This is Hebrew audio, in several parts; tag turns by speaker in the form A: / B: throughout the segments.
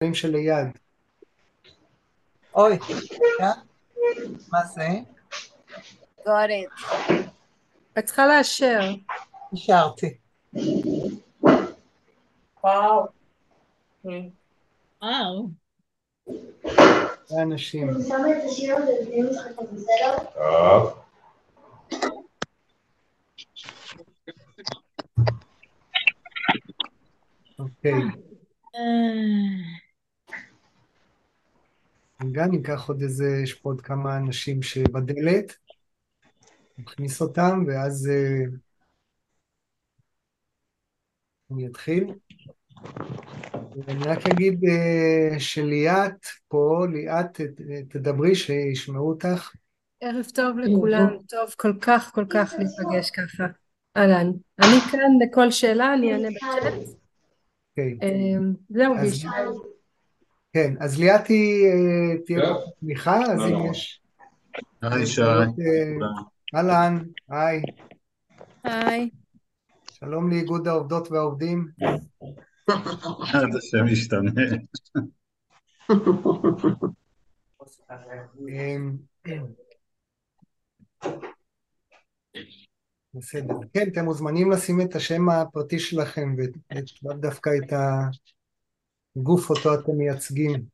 A: דברים שליד.
B: אוי, רגע, מה זה?
C: got it.
D: את צריכה לאשר.
B: אישרתי.
C: וואו.
D: וואו.
A: אנשים.
E: אני שמה את השיר הזה לפני משחק בסדר?
F: טוב.
A: אוקיי. גם ניקח עוד איזה, יש פה עוד כמה אנשים שבדלת. נכניס אותם, ואז אה, אני אתחיל. אני רק אגיד אה, שליאת פה, ליאת, תדברי, שישמעו אותך.
D: ערב טוב לכולם, טוב כל כך כל כך להיפגש ככה. אהלן, אני כאן לכל שאלה, אני אענה בצ'אט.
A: אוקיי.
D: אמ, זהו, ויש...
A: כן, אז ליאת היא אה, תהיה. פה תמיכה, אז
F: לא
A: אם
F: נורא.
A: יש...
G: היי שי,
A: אה, אהלן, היי,
D: היי.
A: שלום לאיגוד העובדות והעובדים.
G: עד השם ישתנה.
A: אמ, בסדר. כן, אתם מוזמנים לשים את השם הפרטי שלכם ולאו דווקא את הגוף אותו אתם מייצגים.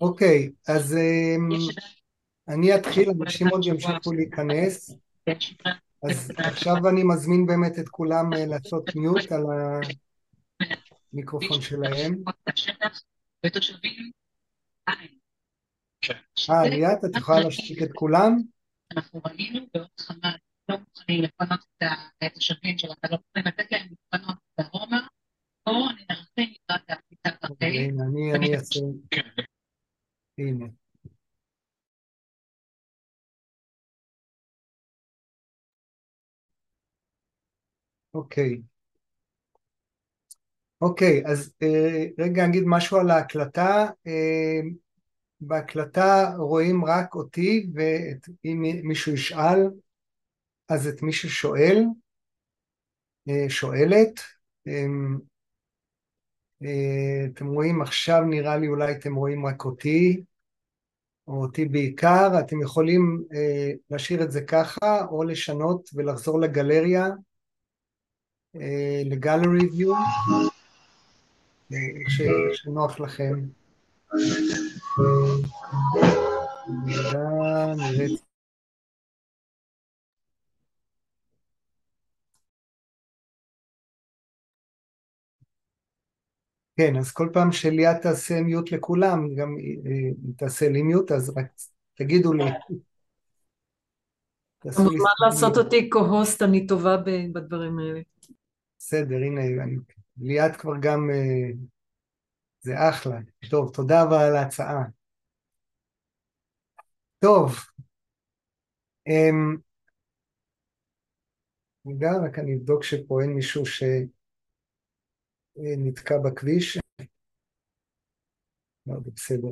A: אוקיי, אז אמ, אני אתחיל, אנשים עוד ימשיכו להיכנס. אז עכשיו אני מזמין באמת את כולם אה, לעשות מיוט על המיקרופון שלהם. אה, ליאת, את יכולה להשתיק את כולם?
H: אנחנו ראינו בעוד חמ"ל לא מוכנים לפנות את את התושבים שלהם, לא מוכנים לתת להם לפנות דרומה, או נערכים לקראת הקליטה
A: אוקיי,
H: הקרקעית.
A: אני אני אעשה... הנה. אוקיי. אוקיי, אז אה, רגע אגיד משהו על ההקלטה. אה, בהקלטה רואים רק אותי, ואם מישהו ישאל, אז את מי ששואל, אה, שואלת. אה, אה, אתם רואים עכשיו, נראה לי אולי אתם רואים רק אותי, או אותי בעיקר. אתם יכולים אה, להשאיר את זה ככה, או לשנות ולחזור לגלריה, לגלרי ויו, שנוח לכם. כן, אז כל פעם שליאת תעשה מיוט לכולם, גם אה, היא תעשה לי מיוט, אז רק תגידו לי.
B: מוזמן. לעשות אותי co-host, אני טובה בדברים האלה.
A: בסדר, הנה, ליאת כבר גם, אה, זה אחלה. טוב, תודה אבל על ההצעה. טוב, אמ, רגע, רק אני אבדוק שפה אין מישהו שנתקע בכביש. לא, זה בסדר.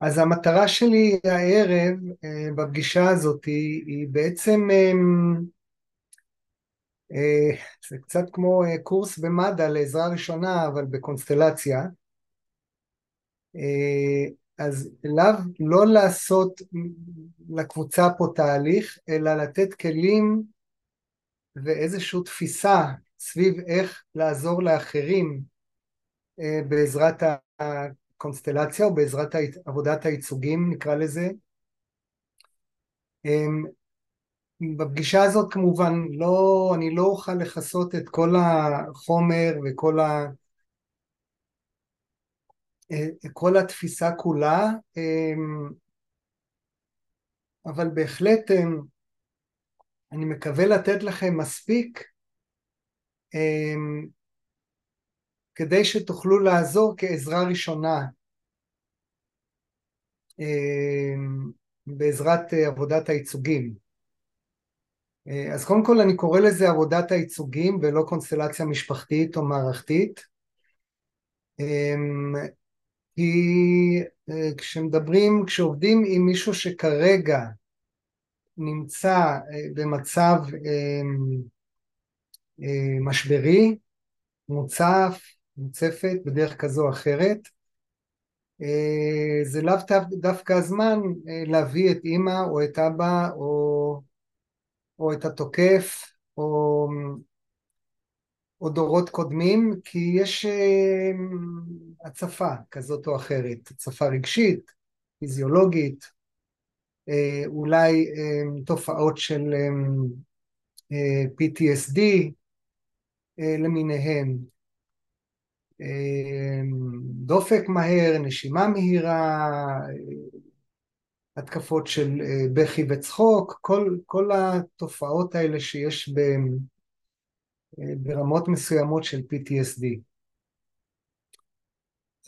A: אז המטרה שלי הערב אה, בפגישה הזאת היא, בעצם, אמ, אה, זה קצת כמו אה, קורס במד"א לעזרה ראשונה, אבל בקונסטלציה. אה, אז לאו, לא לעשות לקבוצה פה תהליך, אלא לתת כלים ואיזושהי תפיסה סביב איך לעזור לאחרים אה, בעזרת הקונסטלציה או בעזרת עבודת הייצוגים נקרא לזה. בפגישה הזאת כמובן לא, אני לא אוכל לכסות את כל החומר וכל ה... אה, כל התפיסה כולה, אמ, אבל בהחלט אמ, אני מקווה לתת לכם מספיק אמ, כדי שתוכלו לעזור כעזרה ראשונה אמ, בעזרת אה, עבודת הייצוגים. אה, אז קודם כל אני קורא לזה עבודת הייצוגים ולא קונסטלציה משפחתית או מערכתית. אמ, כי אה, כשמדברים, כשעובדים עם מישהו שכרגע נמצא אה, במצב אה, משברי, מוצף, מוצפת בדרך כזו או אחרת, זה לאו דווקא הזמן להביא את אימא או את אבא או, או את התוקף או או דורות קודמים, כי יש אה, הצפה כזאת או אחרת, הצפה רגשית, פיזיולוגית, אה, אולי אה, תופעות של PTSD למיניהן, דופק מהר, נשימה מהירה, התקפות של בכי וצחוק, כל, כל התופעות האלה שיש בהן ברמות מסוימות של PTSD.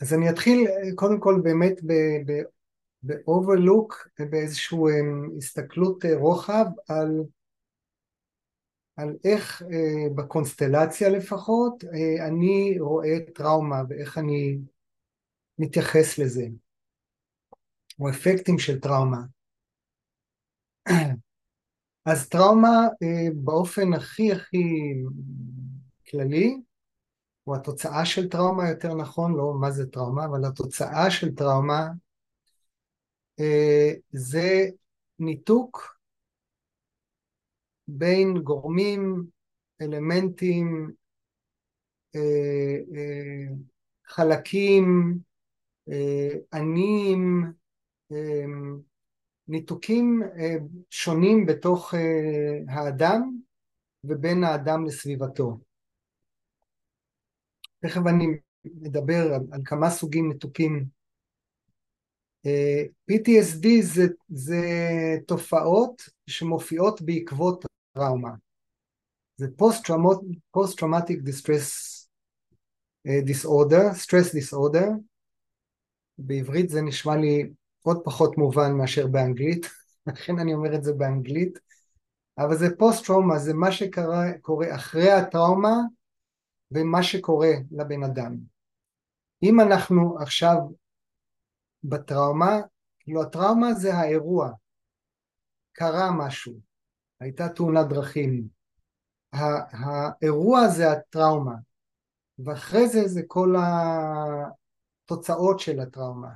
A: אז אני אתחיל קודם כל באמת ב-overlook, באיזושהי הסתכלות אה, רוחב על, על איך אה, בקונסטלציה לפחות אה, אני רואה טראומה ואיך אני מתייחס לזה, או אפקטים של טראומה. אז טראומה אה, באופן הכי הכי כללי, או התוצאה של טראומה יותר נכון, לא מה זה טראומה, אבל התוצאה של טראומה אה, זה ניתוק בין גורמים, אלמנטים, אה, חלקים, עניים, ניתוקים אה, שונים בתוך אה, האדם ובין האדם לסביבתו. תכף אני מדבר על, על כמה סוגים ניתוקים. אה, PTSD זה, זה תופעות שמופיעות בעקבות טראומה. זה Post-Traumatic Distress Disorder, Stress Disorder, בעברית זה נשמע לי עוד פחות מובן מאשר באנגלית, לכן אני אומר את זה באנגלית, אבל זה פוסט טראומה, זה מה שקורה אחרי הטראומה ומה שקורה לבן אדם. אם אנחנו עכשיו בטראומה, כאילו הטראומה זה האירוע, קרה משהו, הייתה תאונת דרכים, האירוע זה הטראומה, ואחרי זה זה כל התוצאות של הטראומה.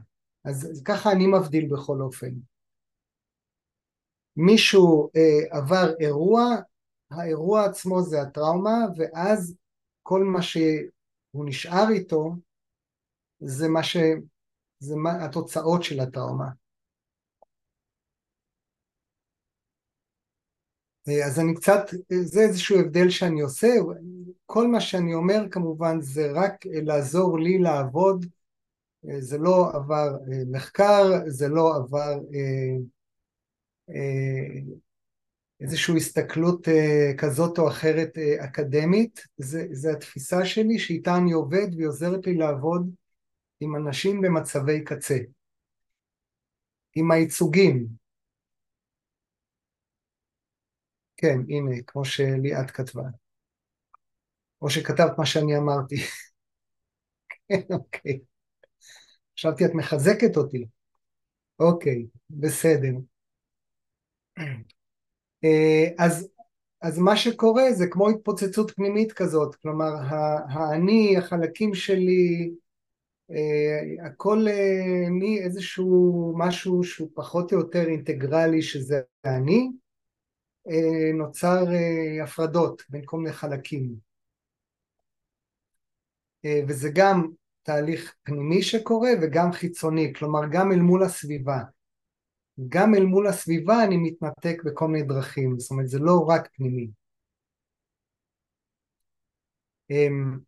A: אז, ככה אני מבדיל בכל אופן. מישהו אה, עבר אירוע, האירוע עצמו זה הטראומה, ואז כל מה שהוא נשאר איתו זה מה ש... זה מה, התוצאות של הטראומה. אה, אז אני קצת, זה איזשהו הבדל שאני עושה, כל מה שאני אומר כמובן זה רק לעזור לי לעבוד אה, זה לא עבר אה, מחקר, זה לא עבר אה, איזושהי הסתכלות כזאת או אחרת אקדמית, זה, זה התפיסה שלי שאיתה אני עובד והיא עוזרת לי לעבוד עם אנשים במצבי קצה, עם הייצוגים. כן, הנה, כמו שליאת כתבה. או שכתבת מה שאני אמרתי. כן, אוקיי. חשבתי את מחזקת אותי. אוקיי, בסדר. אה, אז, אז מה שקורה זה כמו התפוצצות פנימית כזאת, כלומר האני, החלקים שלי, אה, הכל אה, מאיזשהו משהו שהוא פחות או יותר אינטגרלי שזה אני, נוצר הפרדות בין כל מיני חלקים. וזה גם תהליך פנימי שקורה וגם חיצוני, כלומר גם אל מול הסביבה. גם אל מול הסביבה אני מתנתק בכל מיני דרכים, זאת אומרת זה לא רק פנימי. אמ,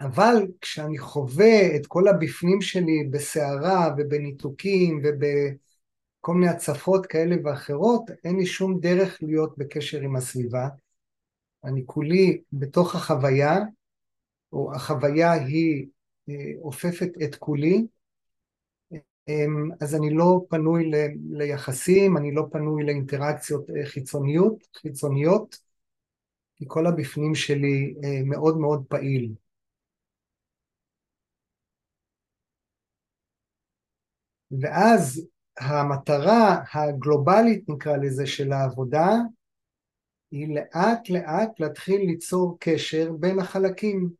A: אבל כשאני חווה את כל הבפנים שלי בסערה ובניתוקים ובכל מיני הצפות כאלה ואחרות, אין לי שום דרך להיות בקשר עם הסביבה. אני כולי בתוך החוויה, או החוויה היא אופפת את כולי, אמ, אז אני לא פנוי ל- ליחסים, אני לא פנוי לאינטראקציות אה, חיצוניות, חיצוניות, כי כל הבפנים שלי אה, מאוד מאוד פעיל. ואז המטרה הגלובלית נקרא לזה של העבודה היא לאט לאט להתחיל ליצור קשר בין החלקים,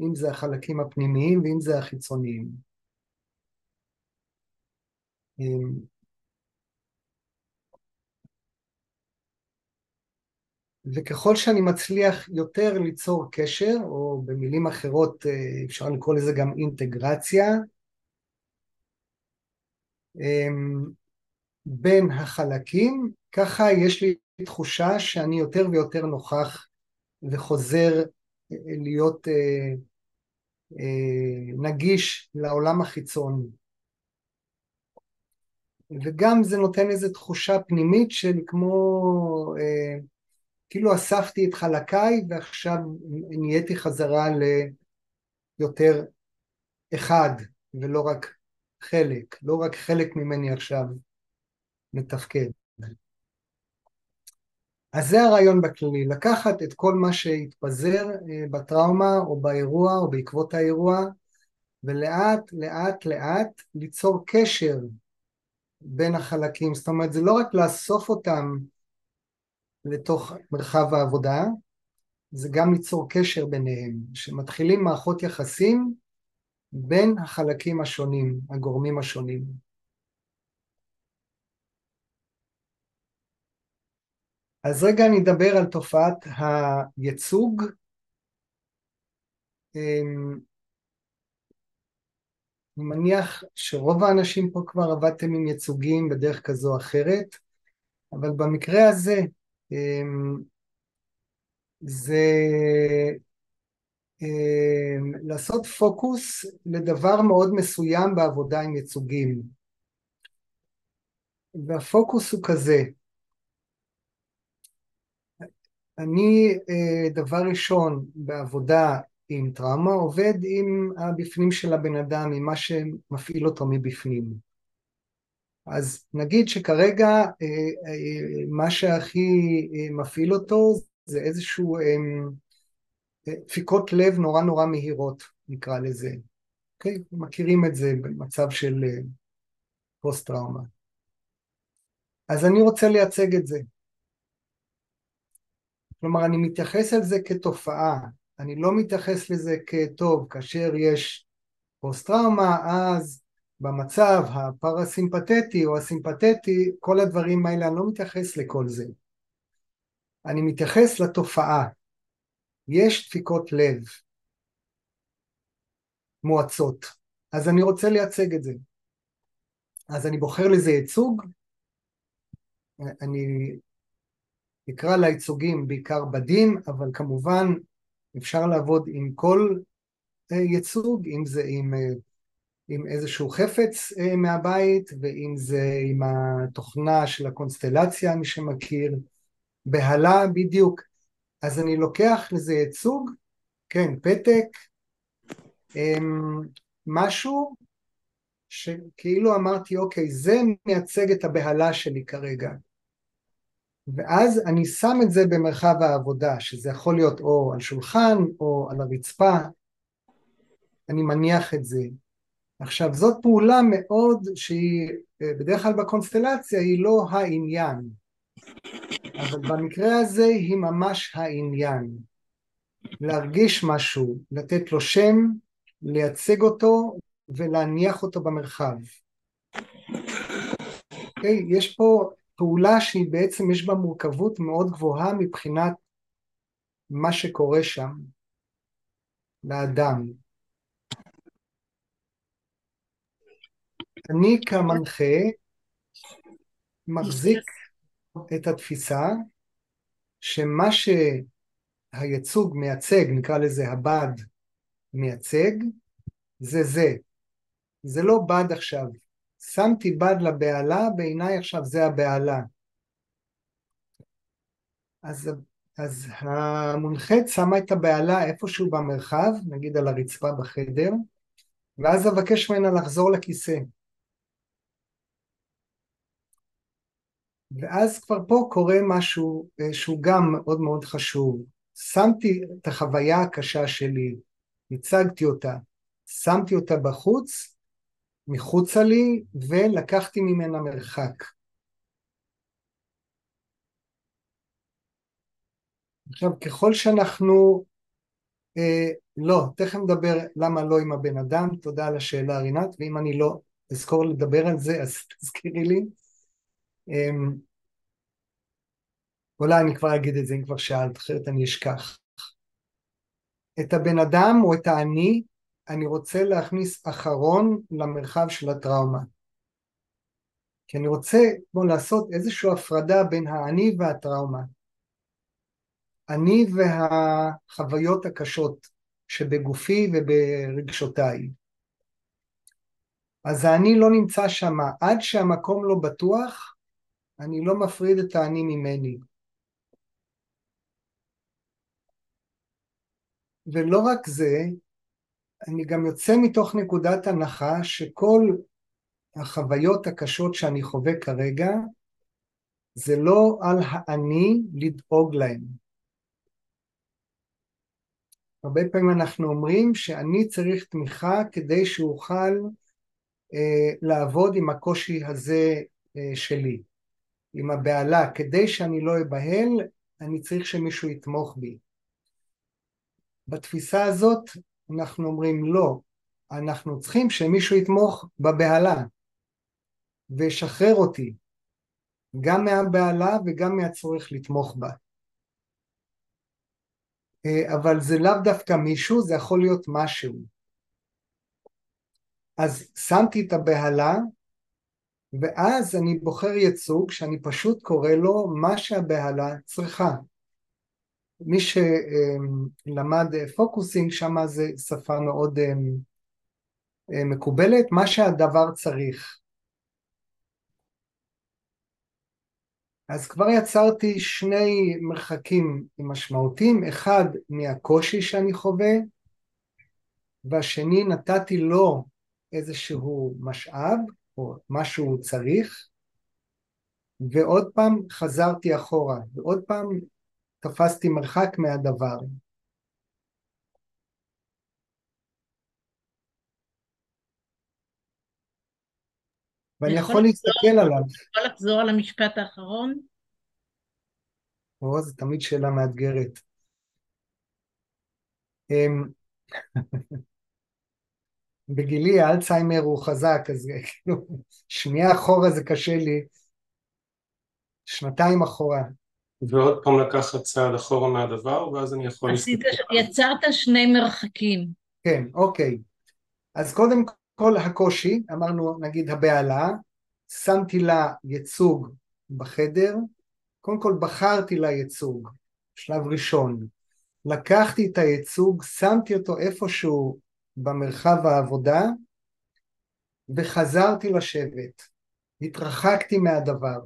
A: אם זה החלקים הפנימיים ואם זה החיצוניים. וככל שאני מצליח יותר ליצור קשר, או במילים אחרות אה, אפשר לקרוא לזה גם אינטגרציה, אמ, בין החלקים, ככה יש לי תחושה שאני יותר ויותר נוכח וחוזר להיות אה, נגיש לעולם החיצון. וגם זה נותן איזו תחושה פנימית של כמו כאילו אספתי את חלקיי ועכשיו נהייתי חזרה ליותר אחד ולא רק חלק, לא רק חלק ממני עכשיו מתפקד. אז זה הרעיון בכללי, לקחת את כל מה שהתפזר אה, בטראומה או באירוע או בעקבות האירוע ולאט לאט לאט ליצור קשר בין החלקים, זאת אומרת זה לא רק לאסוף אותם לתוך מרחב העבודה, זה גם ליצור קשר ביניהם, שמתחילים מערכות יחסים בין החלקים השונים, הגורמים השונים. אז רגע אני אדבר על תופעת הייצוג. אמ, אני מניח שרוב האנשים פה כבר עבדתם עם ייצוגים בדרך כזו או אחרת, אבל במקרה הזה אמ, זה אמ, לעשות פוקוס לדבר מאוד מסוים בעבודה עם ייצוגים. והפוקוס הוא כזה, אני אה, דבר ראשון בעבודה עם טראומה עובד עם הבפנים של הבן אדם, עם מה שמפעיל אותו מבפנים. אז נגיד שכרגע אה, אה, מה שהכי מפעיל אותו זה איזשהו דפיקות לב נורא נורא מהירות נקרא לזה, אוקיי? מכירים את זה במצב של פוסט טראומה. אז אני רוצה לייצג את זה. כלומר אני מתייחס על זה כתופעה, אני לא מתייחס לזה כטוב, כאשר יש פוסט טראומה אז במצב הפרסימפטי או הסימפטי, כל הדברים האלה, אני לא מתייחס לכל זה. אני מתייחס לתופעה. יש דפיקות לב מועצות, אז אני רוצה לייצג את זה. אז אני בוחר לזה ייצוג, אני אקרא לייצוגים בעיקר בדים, אבל כמובן אפשר לעבוד עם כל אה, ייצוג, אם זה עם אה, עם איזשהו חפץ אה, מהבית, ואם זה עם התוכנה של הקונסטלציה, מי שמכיר, בהלה בדיוק. אז אני לוקח לזה ייצוג, כן, פתק, אמ, משהו שכאילו אמרתי, אוקיי, זה מייצג את הבהלה שלי כרגע. ואז אני שם את זה במרחב העבודה, שזה יכול להיות או על שולחן או על הרצפה, אני מניח את זה. עכשיו זאת פעולה מאוד שהיא אה, בדרך כלל בקונסטלציה היא לא העניין אבל במקרה הזה היא ממש העניין להרגיש משהו, לתת לו שם, לייצג אותו ולהניח אותו במרחב. Okay, אוקיי? יש פה פעולה שהיא בעצם יש בה מורכבות מאוד גבוהה מבחינת מה שקורה שם לאדם. אני כמנחה מחזיק את התפיסה שמה שהייצוג מייצג, נקרא לזה הבד מייצג, זה זה. זה לא בד עכשיו. שמתי בד לבהלה, בעיניי עכשיו זה הבהלה. אז, אז המונחת שמה את הבהלה איפשהו במרחב, נגיד על הרצפה בחדר, ואז אבקש ממנה לחזור לכיסא. ואז כבר פה קורה משהו אה, שהוא גם מאוד מאוד חשוב. שמתי את החוויה הקשה שלי, הצגתי אותה, שמתי אותה בחוץ, מחוצה לי ולקחתי ממנה מרחק. עכשיו ככל שאנחנו, אה, לא, תכף נדבר למה לא עם הבן אדם, תודה על השאלה רינת, ואם אני לא אזכור לדבר על זה אז תזכירי לי. אה, אולי אני כבר אגיד את זה אם כבר שאלת, אחרת אני אשכח. את הבן אדם או את האני, אני רוצה להכניס אחרון למרחב של הטראומה. כי אני רוצה בוא לעשות איזושהי הפרדה בין האני והטראומה. אני והחוויות הקשות שבגופי וברגשותיי. אז האני לא נמצא שם, עד שהמקום לא בטוח, אני לא מפריד את האני ממני. ולא רק זה, אני גם יוצא מתוך נקודת הנחה שכל החוויות הקשות שאני חווה כרגע, זה לא על האני לדאוג להם. הרבה פעמים אנחנו אומרים שאני צריך תמיכה כדי שאוכל אה, לעבוד עם הקושי הזה אה, שלי, עם הבהלה, כדי שאני לא אבהל, אני צריך שמישהו יתמוך בי. בתפיסה הזאת אנחנו אומרים לא, אנחנו צריכים שמישהו יתמוך בבהלה וישחרר אותי גם מהבהלה וגם מהצורך לתמוך בה. אה, אבל זה לאו דווקא מישהו, זה יכול להיות משהו. אז שמתי את הבהלה ואז אני בוחר ייצוג שאני פשוט קורא לו מה שהבהלה צריכה. מי שלמד פוקוסינג שם זה שפה מאוד אה, אה, מקובלת, מה שהדבר צריך. אז כבר יצרתי שני מרחקים משמעותיים, אחד מהקושי שאני חווה, והשני נתתי לו איזשהו משאב או מה שהוא צריך, ועוד פעם חזרתי אחורה, ועוד פעם תפסתי מרחק מהדבר. ואני יכול להסתכל עליו.
F: יכול לחזור על המשפט האחרון?
A: או, זו תמיד שאלה מאתגרת. אמ, בגילי האלצהיימר הוא חזק, אז כאילו, שנייה אחורה זה קשה לי, שנתיים אחורה.
I: ועוד פעם לקחת צעד אחורה מהדבר, ואז אני יכול
F: להסתכל. יצרת שני מרחקים.
A: כן, אוקיי. אז קודם כל הקושי, אמרנו נגיד הבהלה, שמתי לה ייצוג בחדר, קודם כל בחרתי לה ייצוג, שלב ראשון. לקחתי את הייצוג, שמתי אותו איפשהו במרחב העבודה, וחזרתי לשבת. התרחקתי מהדבר.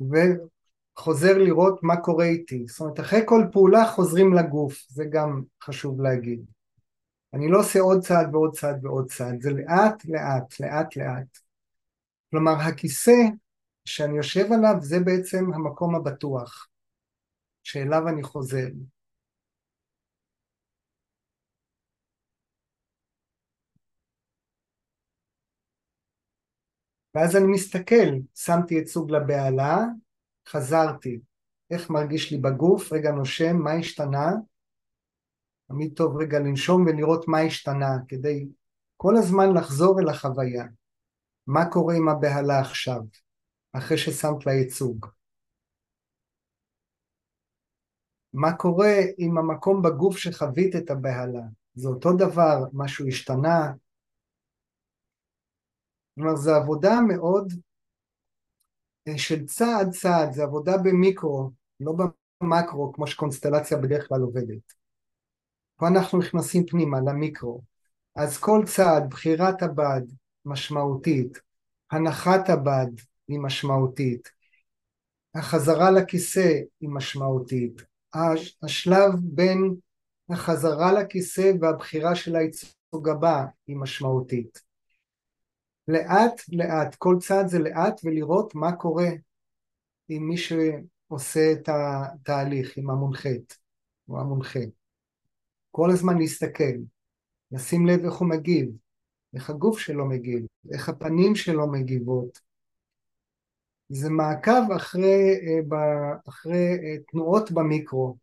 A: וחוזר לראות מה קורה איתי. זאת אומרת, אחרי כל פעולה חוזרים לגוף, זה גם חשוב להגיד. אני לא עושה עוד צעד ועוד צעד ועוד צעד, זה לאט לאט, לאט לאט. כלומר, הכיסא שאני יושב עליו זה בעצם המקום הבטוח, שאליו אני חוזר. ואז אני מסתכל, שמתי ייצוג לבהלה, חזרתי, איך מרגיש לי בגוף, רגע נושם, מה השתנה? תמיד טוב רגע לנשום ולראות מה השתנה, כדי כל הזמן לחזור אל החוויה. מה קורה עם הבהלה עכשיו, אחרי ששמת לה ייצוג? מה קורה עם המקום בגוף שחווית את הבהלה? זה אותו דבר, משהו השתנה, כלומר זו עבודה מאוד אה, של צעד צעד, זו עבודה במיקרו, לא במקרו כמו שקונסטלציה בדרך כלל עובדת. פה אנחנו נכנסים פנימה למיקרו. אז כל צעד, בחירת הבד משמעותית, הנחת הבד היא משמעותית, החזרה לכיסא היא משמעותית, השלב בין החזרה לכיסא והבחירה של הייצוג הבא היא משמעותית. לאט לאט, כל צעד זה לאט ולראות מה קורה עם מי שעושה את התהליך, עם המונחית או המונחה. כל הזמן להסתכל, לשים לב איך הוא מגיב, איך הגוף שלו מגיב, איך הפנים שלו מגיבות. זה מעקב אחרי, אה, אחרי אה, תנועות במיקרו.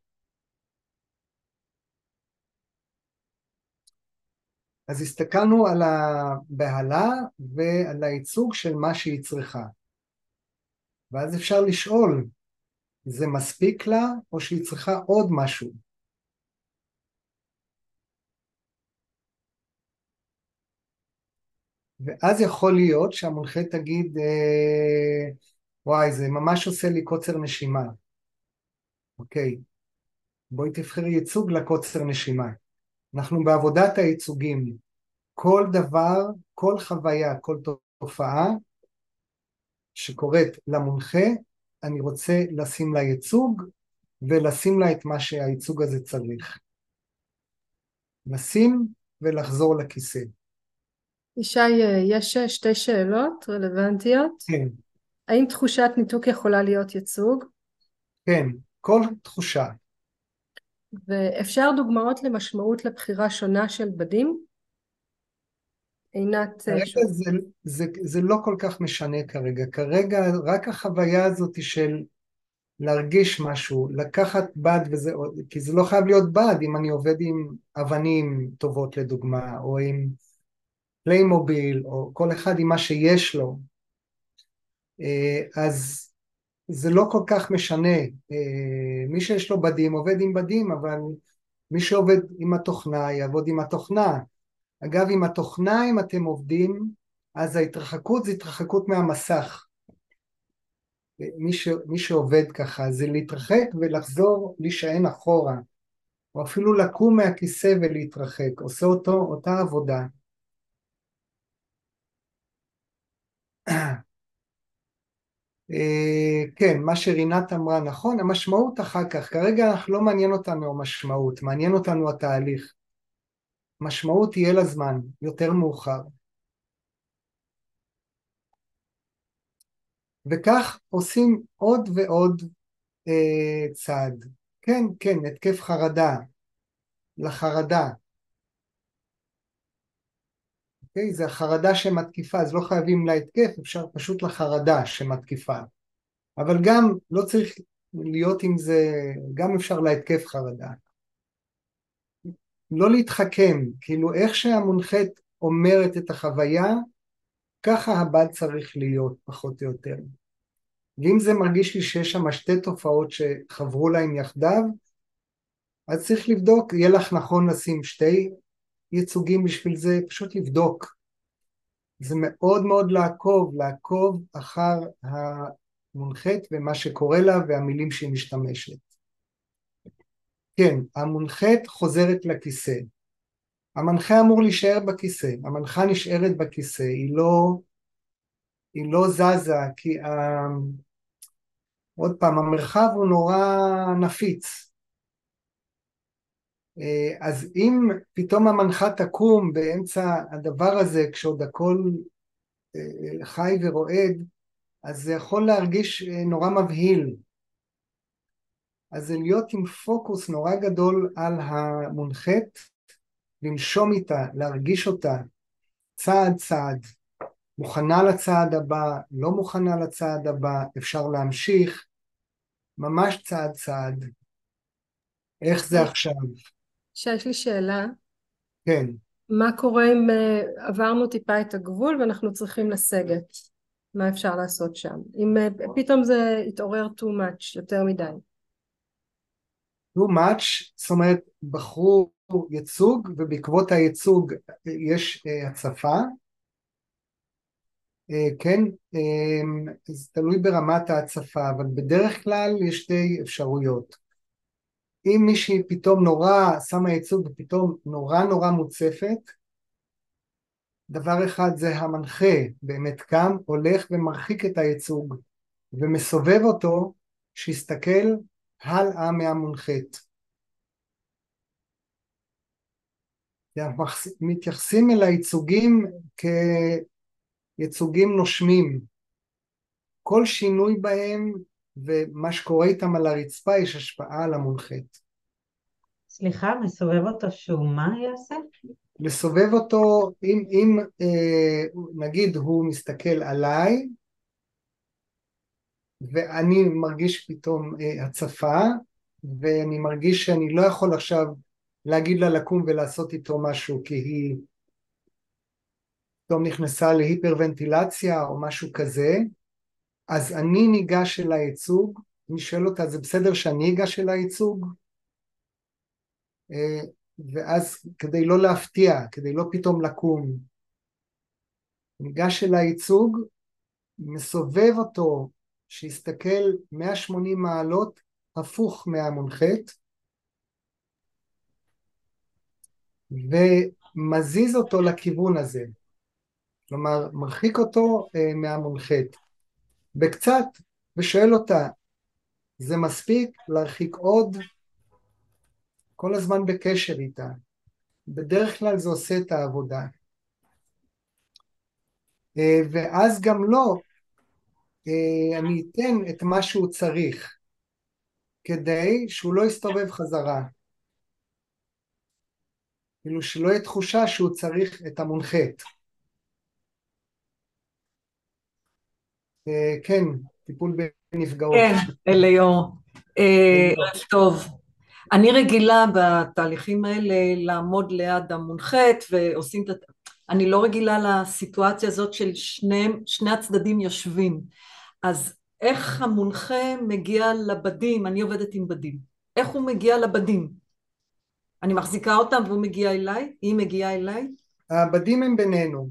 A: אז הסתכלנו על הבהלה ועל הייצוג של מה שהיא צריכה. ואז אפשר לשאול, זה מספיק לה או שהיא צריכה עוד משהו? ואז יכול להיות שהמונחה תגיד, אה, וואי, זה ממש עושה לי קוצר נשימה. אוקיי, בואי תבחרי ייצוג לקוצר נשימה. אנחנו בעבודת הייצוגים. כל דבר, כל חוויה, כל תופעה שקורית למונחה, אני רוצה לשים לה ייצוג ולשים לה את מה שהייצוג הזה צריך. לשים ולחזור לכיסא.
D: ישי, יש שתי שאלות רלוונטיות.
A: כן.
D: האם תחושת ניתוק יכולה להיות ייצוג?
A: כן, כל תחושה.
D: ואפשר דוגמאות למשמעות לבחירה שונה של בדים? עינת...
A: כרגע זה, זה, זה לא כל כך משנה כרגע, כרגע רק החוויה הזאת של להרגיש משהו, לקחת בד וזה, כי זה לא חייב להיות בד אם אני עובד עם אבנים טובות לדוגמה, או עם Playmobil, או כל אחד עם מה שיש לו, אה, אז זה לא כל כך משנה, אה, מי שיש לו בדים עובד עם בדים, אבל מי שעובד עם התוכנה יעבוד עם התוכנה. אגב, עם התוכנה אם אתם עובדים, אז ההתרחקות זה התרחקות מהמסך. מי, ש, מי שעובד ככה זה להתרחק ולחזור להישען אחורה, או אפילו לקום מהכיסא ולהתרחק, עושה אותו, אותה עבודה. אה, כן, מה שרינת אמרה נכון, המשמעות אחר כך, כרגע לא מעניין אותנו המשמעות, מעניין אותנו התהליך. משמעות תהיה לזמן, יותר מאוחר. וכך עושים עוד ועוד אה, צעד. כן, כן, התקף חרדה, לחרדה. אוקיי? זה החרדה שמתקיפה, אז לא חייבים להתקף, אפשר פשוט לחרדה שמתקיפה. אבל גם לא צריך להיות עם זה, גם אפשר להתקף חרדה. לא להתחכם, כאילו איך שהמונחית אומרת את החוויה, ככה הבד צריך להיות פחות או יותר. ואם זה מרגיש לי שיש שם שתי תופעות שחברו להם יחדיו, אז צריך לבדוק, יהיה לך נכון לשים שתי ייצוגים בשביל זה, פשוט לבדוק. זה מאוד מאוד לעקוב, לעקוב אחר המונחית ומה שקורה לה והמילים שהיא משתמשת. כן, המונחית חוזרת לכיסא. המנחה אמור להישאר בכיסא, המנחה נשארת בכיסא, היא לא, היא לא זזה, כי ה... עוד פעם, המרחב הוא נורא נפיץ. אה, אז אם פתאום המנחה תקום באמצע הדבר הזה, כשעוד הכל אה, חי ורועד, אז זה יכול להרגיש אה, נורא מבהיל. אז זה להיות עם פוקוס נורא גדול על המונחית, לנשום איתה, להרגיש אותה, צעד צעד, מוכנה לצעד הבא, לא מוכנה לצעד הבא, אפשר להמשיך, ממש צעד צעד. איך זה עכשיו?
D: שיש לי שאלה.
A: כן.
D: מה קורה אם uh, עברנו טיפה את הגבול ואנחנו צריכים לסגת? מה אפשר לעשות שם? אם uh, פתאום זה התעורר too much, יותר מדי.
A: too much, זאת אומרת בחרו ייצוג ובעקבות הייצוג יש uh, הצפה, כן, זה תלוי ברמת ההצפה, אבל בדרך כלל יש שתי אפשרויות. אם מישהי פתאום נורא שמה ייצוג ופתאום נורא נורא מוצפת, דבר אחד זה המנחה באמת קם, הולך ומרחיק את הייצוג ומסובב אותו שיסתכל הלאה מהמונחית. מתייחסים אל הייצוגים כייצוגים נושמים. כל שינוי בהם ומה שקורה איתם על הרצפה יש השפעה על המונחית.
J: סליחה, מסובב אותו שהוא מה יעשה?
A: לסובב אותו, אם, אם אה, נגיד הוא מסתכל עליי ואני מרגיש פתאום אה, הצפה ואני מרגיש שאני לא יכול עכשיו להגיד לה לקום ולעשות איתו משהו כי היא פתאום נכנסה להיפרוונטילציה או משהו כזה אז אני ניגש אל הייצוג, אני שואל אותה זה בסדר שאני אגש אל הייצוג? אה, ואז כדי לא להפתיע, כדי לא פתאום לקום, ניגש אל הייצוג, מסובב אותו שיסתכל 180 מעלות הפוך מהמונחת ומזיז אותו לכיוון הזה, כלומר מרחיק אותו אה, מהמונחת בקצת ושואל אותה זה מספיק להרחיק עוד כל הזמן בקשר איתה. בדרך כלל זה עושה את העבודה. אה, ואז גם לא, אה, אני אתן את מה שהוא צריך, כדי שהוא לא יסתובב חזרה. כאילו שלא יהיה תחושה שהוא צריך את המונחת. כן, טיפול בנפגעות.
B: כן, אליאור. ערב טוב. אני רגילה בתהליכים האלה לעמוד ליד המונחת ועושים את... אני לא רגילה לסיטואציה הזאת של שני, שני הצדדים יושבים. אז איך המונחה מגיע לבדים, אני עובדת עם בדים, איך הוא מגיע לבדים? אני מחזיקה אותם והוא מגיע אליי? היא מגיעה אליי?
A: הבדים הם בינינו.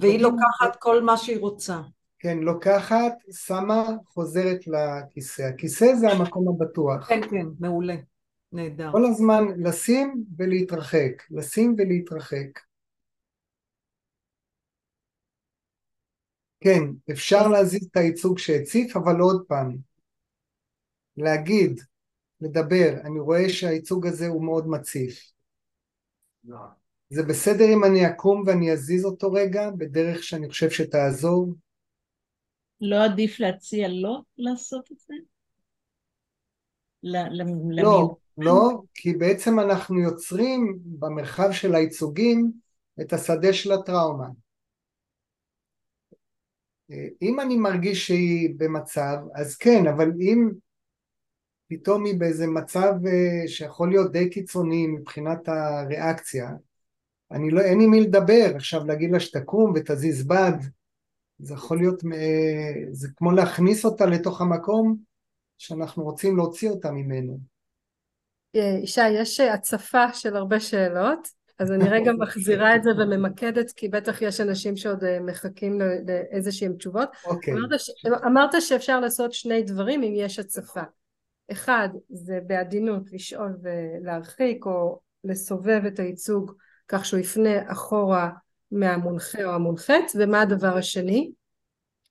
B: והיא לוקחת כל מה שהיא רוצה.
A: כן, לוקחת, שמה, חוזרת לכיסא. הכיסא זה המקום הבטוח.
B: כן, כן, מעולה. נהדר.
A: כל הזמן לשים ולהתרחק, לשים ולהתרחק. כן, אפשר להזיז את הייצוג שהציף, אבל עוד פעם, להגיד, לדבר, אני רואה שהייצוג הזה הוא מאוד מציף. זה בסדר אם אני אקום ואני אזיז אותו רגע, בדרך שאני חושב שתעזור?
F: לא עדיף להציע לא לעשות את זה?
A: לא, לא, כי בעצם אנחנו יוצרים במרחב של הייצוגים את השדה של הטראומה. אם אני מרגיש שהיא במצב, אז כן, אבל אם פתאום היא באיזה מצב אה, שיכול להיות די קיצוני מבחינת הריאקציה, אני לא, אין עם מי לדבר, עכשיו להגיד לה שתקום ותזיז בד, זה יכול להיות, זה כמו להכניס אותה לתוך המקום שאנחנו רוצים להוציא אותה ממנו.
D: ישי, יש הצפה של הרבה שאלות, אז אני רגע מחזירה את זה וממקדת, כי בטח יש אנשים שעוד אה, מחכים לאיזשהם תשובות.
A: אוקיי.
D: אמרת, ש... אמרת שאפשר לעשות שני דברים אם יש הצפה. אחד, זה בעדינות לשאול ולהרחיק או לסובב את הייצוג כך שהוא יפנה אחורה מהמונחה או המונחת, ומה הדבר השני?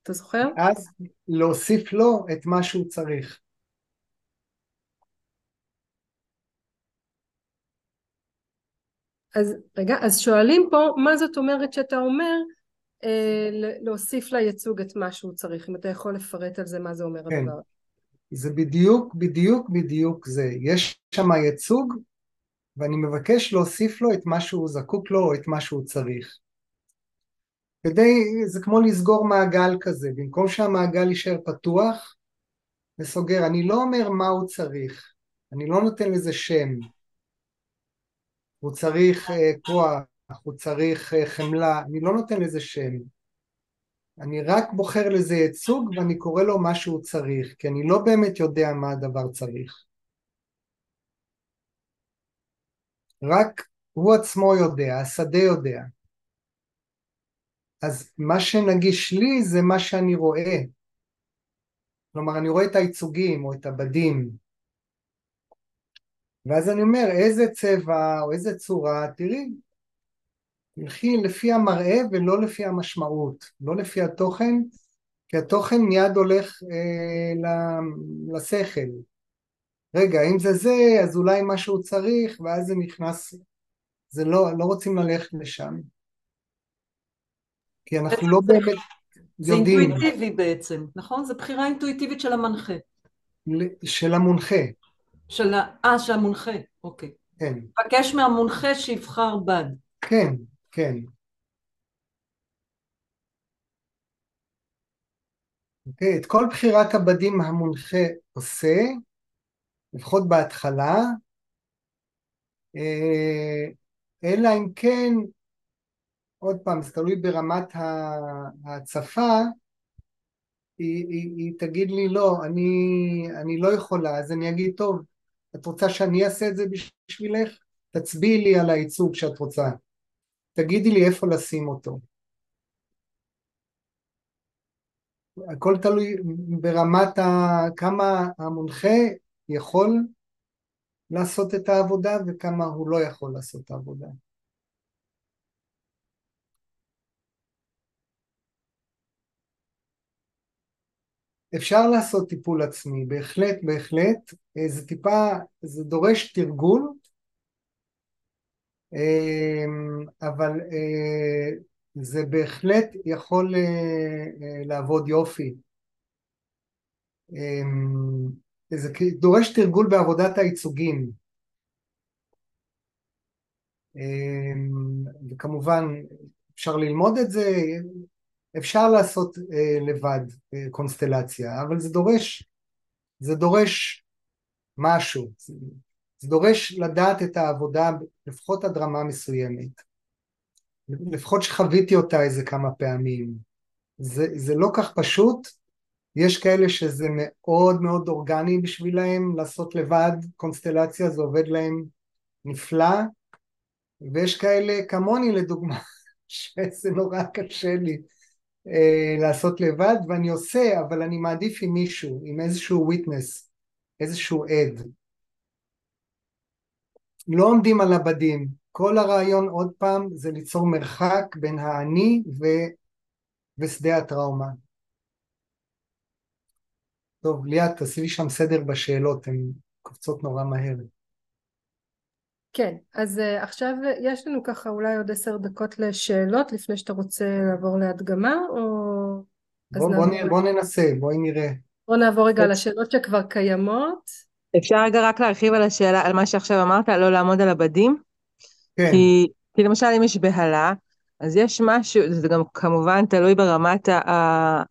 D: אתה זוכר?
A: אז להוסיף לו את מה שהוא צריך.
D: אז רגע, אז שואלים פה מה זאת אומרת שאתה אומר אה, להוסיף לייצוג את מה שהוא צריך, אם אתה יכול לפרט על זה מה זה אומר
A: כן.
D: הדבר.
A: זה בדיוק, בדיוק, בדיוק זה. יש שם ייצוג ואני מבקש להוסיף לו את מה שהוא זקוק לו או את מה שהוא צריך. כדי, זה כמו לסגור מעגל כזה, במקום שהמעגל יישאר פתוח וסוגר, אני לא אומר מה הוא צריך, אני לא נותן לזה שם, הוא צריך uh, כוח, הוא צריך uh, חמלה, אני לא נותן לזה שם, אני רק בוחר לזה ייצוג ואני קורא לו מה שהוא צריך, כי אני לא באמת יודע מה הדבר צריך. רק הוא עצמו יודע, השדה יודע. אז מה שנגיש לי זה מה שאני רואה. כלומר, אני רואה את הייצוגים או את הבדים. ואז אני אומר, איזה צבע או איזה צורה, תראי, תלכי לפי המראה ולא לפי המשמעות, לא לפי התוכן, כי התוכן מיד הולך אה, לשכל. רגע, אם זה זה, אז אולי משהו צריך, ואז זה נכנס, זה לא, לא רוצים ללכת לשם. כי אנחנו לא באמת יודעים.
B: זה אינטואיטיבי בעצם, נכון? זו בחירה אינטואיטיבית של המנחה.
A: של המונחה.
B: של ה... אה, של המונחה, אוקיי.
A: כן,
B: בקש מהמונחה שיבחר בד.
A: כן, כן. אוקיי, את כל בחירת הבדים המונחה עושה, לפחות בהתחלה, אה, אלא אם כן, עוד פעם, זה תלוי ברמת ההצפה, היא, היא, היא תגיד לי לא, אני, אני לא יכולה, אז אני אגיד טוב, את רוצה שאני אעשה את זה בשבילך? תצביעי לי על הייצוג שאת רוצה, תגידי לי איפה לשים אותו. הכל תלוי ברמת ה... כמה המונחה יכול לעשות את העבודה וכמה הוא לא יכול לעשות את העבודה. אפשר לעשות טיפול עצמי, בהחלט, בהחלט, אה, זה טיפה, זה דורש תרגול, אה, אבל אה, זה בהחלט יכול לעבוד יופי. זה דורש תרגול בעבודת הייצוגים. וכמובן אפשר ללמוד את זה, אפשר לעשות אה, לבד אה, קונסטלציה, אבל זה דורש, זה דורש משהו, זה דורש לדעת את העבודה לפחות עד רמה מסוימת, לפחות שחוויתי אותה איזה כמה פעמים, זה, זה לא כך פשוט, יש כאלה שזה מאוד מאוד אורגני בשבילהם לעשות לבד קונסטלציה, זה עובד להם נפלא, ויש כאלה כמוני לדוגמה, שזה נורא קשה לי אה, לעשות לבד ואני עושה אבל אני מעדיף עם מישהו, עם איזשהו וויטנס, איזשהו עד. לא עומדים על הבדים, כל הרעיון עוד פעם זה ליצור מרחק בין האני ו... ושדה הטראומה. טוב ליאת תעשי לי שם סדר בשאלות, הן קופצות נורא מהר.
D: כן, אז uh, עכשיו יש לנו ככה אולי עוד עשר דקות לשאלות לפני שאתה רוצה לעבור להדגמה או...
A: בוא, בוא, נ, בוא ננסה, בואי נראה.
D: בוא נעבור רגע לשאלות שכבר קיימות.
K: אפשר רגע רק להרחיב על השאלה, על מה שעכשיו אמרת, לא לעמוד על הבדים?
A: כן.
K: כי, כי למשל אם יש בהלה, אז יש משהו, זה גם כמובן תלוי ברמת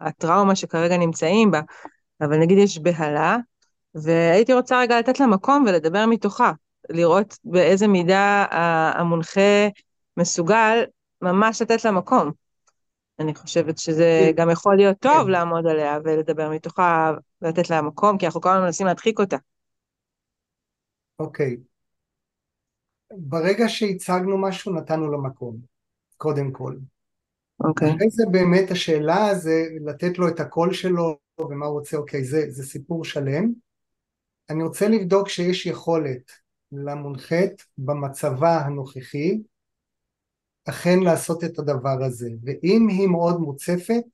K: הטראומה שכרגע נמצאים בה, אבל נגיד יש בהלה, והייתי רוצה רגע לתת לה מקום ולדבר מתוכה. לראות באיזה מידה המונחה מסוגל ממש לתת לה מקום. אני חושבת שזה כן. גם יכול להיות טוב כן. לעמוד עליה ולדבר מתוכה ולתת לה מקום, כי אנחנו כל הזמן מנסים להדחיק אותה.
A: אוקיי. ברגע שהצגנו משהו נתנו לו מקום, קודם כל.
K: אוקיי.
A: אחרי זה באמת השאלה זה לתת לו את הקול שלו ומה הוא רוצה, אוקיי, זה, זה סיפור שלם. אני רוצה לבדוק שיש יכולת למונחית במצבה הנוכחי אכן לעשות את הדבר הזה ואם היא מאוד מוצפת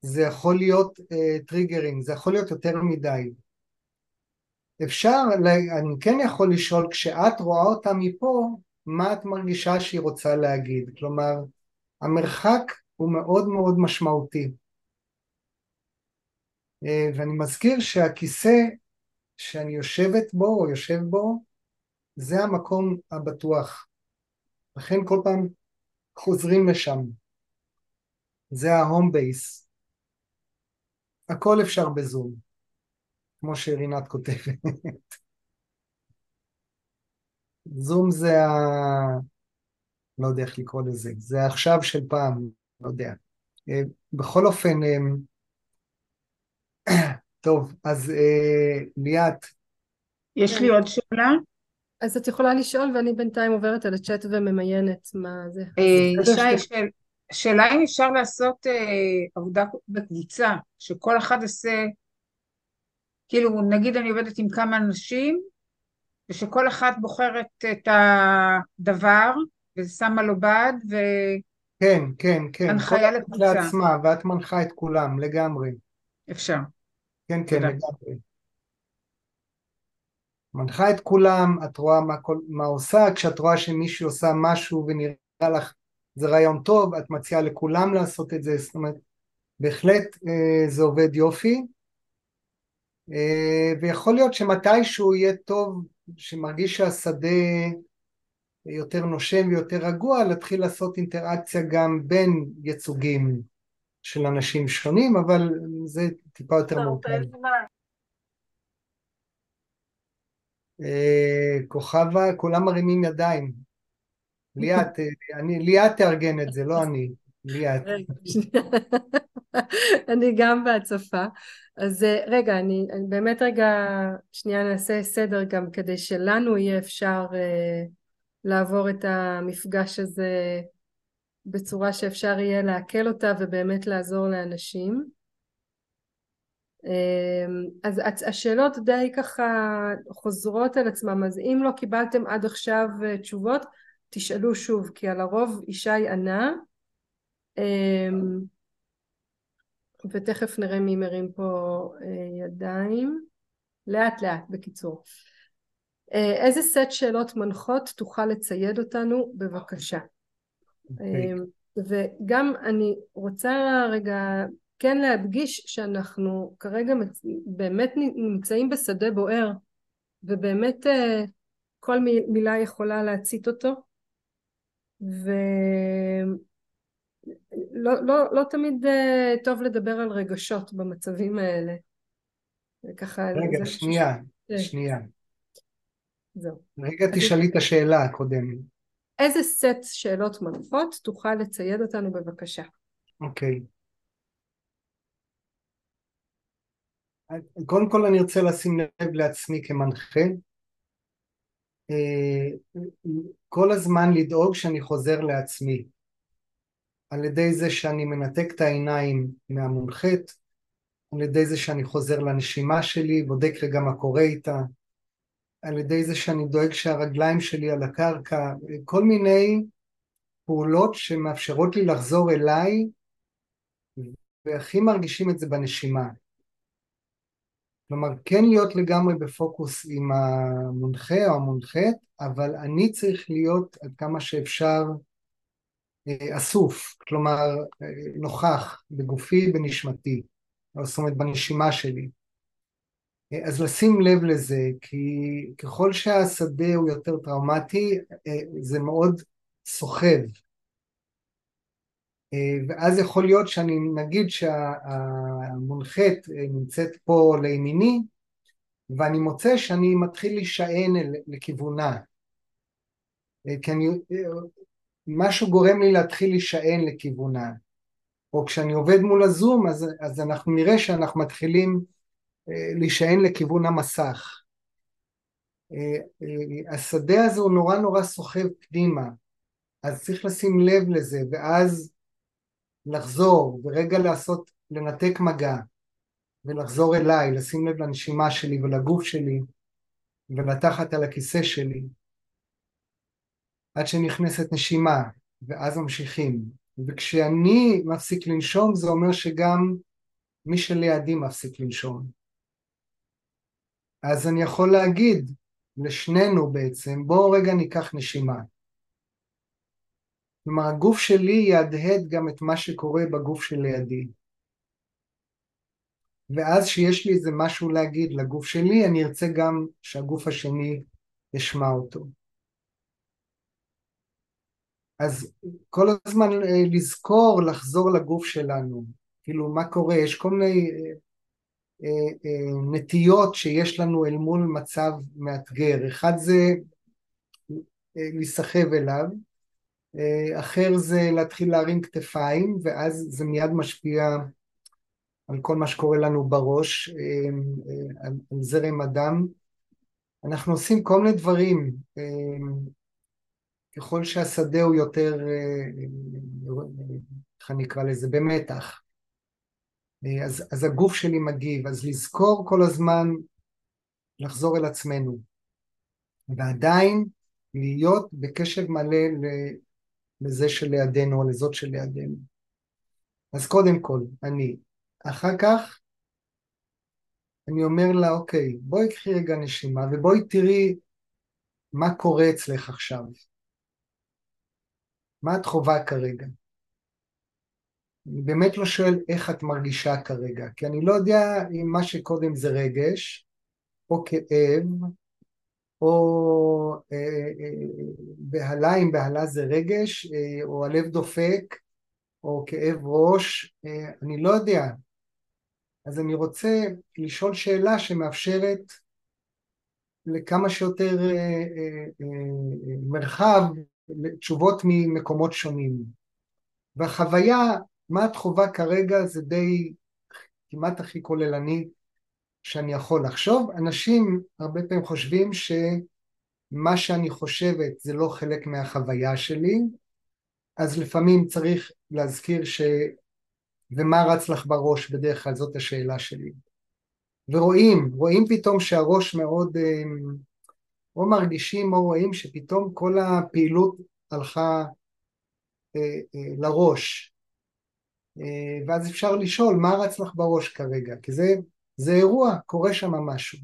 A: זה יכול להיות uh, טריגרים, זה יכול להיות יותר מדי אפשר, אני כן יכול לשאול כשאת רואה אותה מפה מה את מרגישה שהיא רוצה להגיד כלומר המרחק הוא מאוד מאוד משמעותי uh, ואני מזכיר שהכיסא שאני יושבת בו או יושב בו, זה המקום הבטוח. לכן כל פעם חוזרים לשם. זה ההום בייס. הכל אפשר בזום, כמו שרינת כותבת. זום זה ה... לא יודע איך לקרוא לזה, זה עכשיו של פעם, לא יודע. אה, בכל אופן, אה, טוב, אז אה, ליאת.
F: יש לי עוד שאלה.
D: אז את יכולה לשאול ואני בינתיים עוברת על הצ'אט וממיינת מה זה.
F: שאלה אם אפשר לעשות עבודה בקבוצה, שכל אחד עושה, כאילו נגיד אני עובדת עם כמה אנשים, ושכל אחת בוחרת את הדבר, ושמה לו בד, ו...
A: כן, כן, כן.
F: הנחיה לקבוצה.
A: לעצמה, ואת מנחה את כולם, לגמרי.
F: אפשר.
A: כן, כן, לגמרי. מנחה את כולם, את רואה מה, כל, מה עושה, כשאת רואה שמישהי עושה משהו ונראה לך זה רעיון טוב, את מציעה לכולם לעשות את זה, זאת אומרת, בהחלט אה, זה עובד יופי. אה, ויכול להיות שמתישהו יהיה טוב, שמרגיש שהשדה יותר נושם ויותר רגוע, להתחיל לעשות אינטראקציה גם בין ייצוגים של אנשים שונים, אבל זה טיפה יותר מורכב. אה, כוכבה, כולם מרימים ידיים. ליאת, אה, אני, ליאת תארגן את זה, לא אני. ליאת.
D: אני גם בהצפה. אז אה, רגע, אני, אני באמת רגע, שנייה נעשה סדר גם כדי שלנו יהיה אפשר אה, לעבור את המפגש הזה בצורה שאפשר יהיה לעכל אותה ובאמת לעזור לאנשים. אמ, אז השאלות די ככה חוזרות על עצמם, אז אם לא קיבלתם עד עכשיו אה, תשובות, תשאלו שוב, כי על הרוב ישי ענה, אמ, ותכף נראה מי מרים פה אה, ידיים, לאט לאט בקיצור. אה, איזה סט שאלות מנחות תוכל לצייד אותנו בבקשה. Okay. אוקיי. אמ, וגם אני רוצה רגע כן להדגיש שאנחנו כרגע באמת נמצאים בשדה בוער ובאמת אה, כל מילה יכולה להצית אותו ולא לא, לא תמיד אה, טוב לדבר על רגשות במצבים האלה.
A: ככה רגע, שנייה, ש... שנייה. זהו. רגע תשאלי את השאלה הקודמת.
D: איזה סט שאלות מנחות תוכל לצייד אותנו בבקשה?
A: אוקיי. קודם כל אני רוצה לשים לב לעצמי כמנחה, אה, כל הזמן לדאוג שאני חוזר לעצמי, על ידי זה שאני מנתק את העיניים מהמונחית, על ידי זה שאני חוזר לנשימה שלי, בודק רגע מה קורה איתה, על ידי זה שאני דואג שהרגליים שלי על הקרקע, כל מיני פעולות שמאפשרות לי לחזור אליי, והכי מרגישים את זה בנשימה. כלומר כן להיות לגמרי בפוקוס עם המונחה או המונחית, אבל אני צריך להיות עד כמה שאפשר אה, אסוף, כלומר אה, נוכח בגופי, בנשמתי, זאת אומרת בנשימה שלי. אה, אז לשים לב לזה, כי ככל שהשדה הוא יותר טראומטי, זה מאוד סוחב. אה, ואז יכול להיות שאני נגיד שהמונחית אה, נמצאת פה לימיני ואני מוצא שאני מתחיל להישען לכיוונה אה, כי אני, משהו גורם לי להתחיל להישען לכיוונה או כשאני עובד מול הזום אז, אז אנחנו נראה שאנחנו מתחילים להישען לכיוון המסך. השדה הזה הוא נורא נורא סוחב פנימה אז צריך לשים לב לזה ואז לחזור ורגע לעשות, לנתק מגע ולחזור אליי, לשים לב לנשימה שלי ולגוף שלי ולתחת על הכיסא שלי עד שנכנסת נשימה ואז ממשיכים. וכשאני מפסיק לנשום זה אומר שגם מי שלידי מפסיק לנשום אז אני יכול להגיד לשנינו בעצם בואו רגע ניקח נשימה כלומר הגוף שלי יהדהד גם את מה שקורה בגוף שלידי. ואז שיש לי איזה משהו להגיד לגוף שלי, אני ארצה גם שהגוף השני ישמע אותו. אז כל הזמן אה, לזכור לחזור לגוף שלנו, כאילו מה קורה, יש כל מיני אה, נטיות שיש לנו אל מול מצב מאתגר, אחד זה להיסחב אליו, אה, אחר זה להתחיל להרים כתפיים ואז זה מיד משפיע על כל מה שקורה לנו בראש, אה, אה, על, זרם הדם. אנחנו עושים כל מיני דברים, ככל שהשדה הוא יותר, איך אני אקרא לזה, במתח. אז, אז הגוף שלי מגיב, אז לזכור כל הזמן לחזור אל עצמנו, ועדיין להיות בקשב מלא לזה שלידינו או לזאת שלידינו. אז קודם כל, אני. אחר כך אני אומר לה, אוקיי, בואי קחי רגע נשימה ובואי תראי מה קורה אצלך עכשיו. מה את חווה כרגע? אני באמת לא שואל איך את מרגישה כרגע, כי אני לא יודע אם מה שקודם זה רגש, או כאב, או אה, אה, בהלה, אם בהלה זה רגש, אה, או הלב דופק, או כאב ראש, אה, אני לא יודע. אז אני רוצה לשאול שאלה שמאפשרת לכמה שיותר אה, אה, אה, מרחב, תשובות ממקומות שונים. והחוויה, מה את חווה כרגע זה די כמעט הכי כוללני שאני יכול לחשוב. אנשים הרבה פעמים חושבים שמה שאני חושבת זה לא חלק מהחוויה שלי, אז לפעמים צריך להזכיר ש... ומה רץ לך בראש בדרך כלל זאת השאלה שלי. ורואים, רואים פתאום שהראש מאוד, או מרגישים או רואים שפתאום כל הפעילות הלכה לראש. ואז אפשר לשאול מה רץ לך בראש כרגע, כי זה, זה אירוע, קורה שם משהו.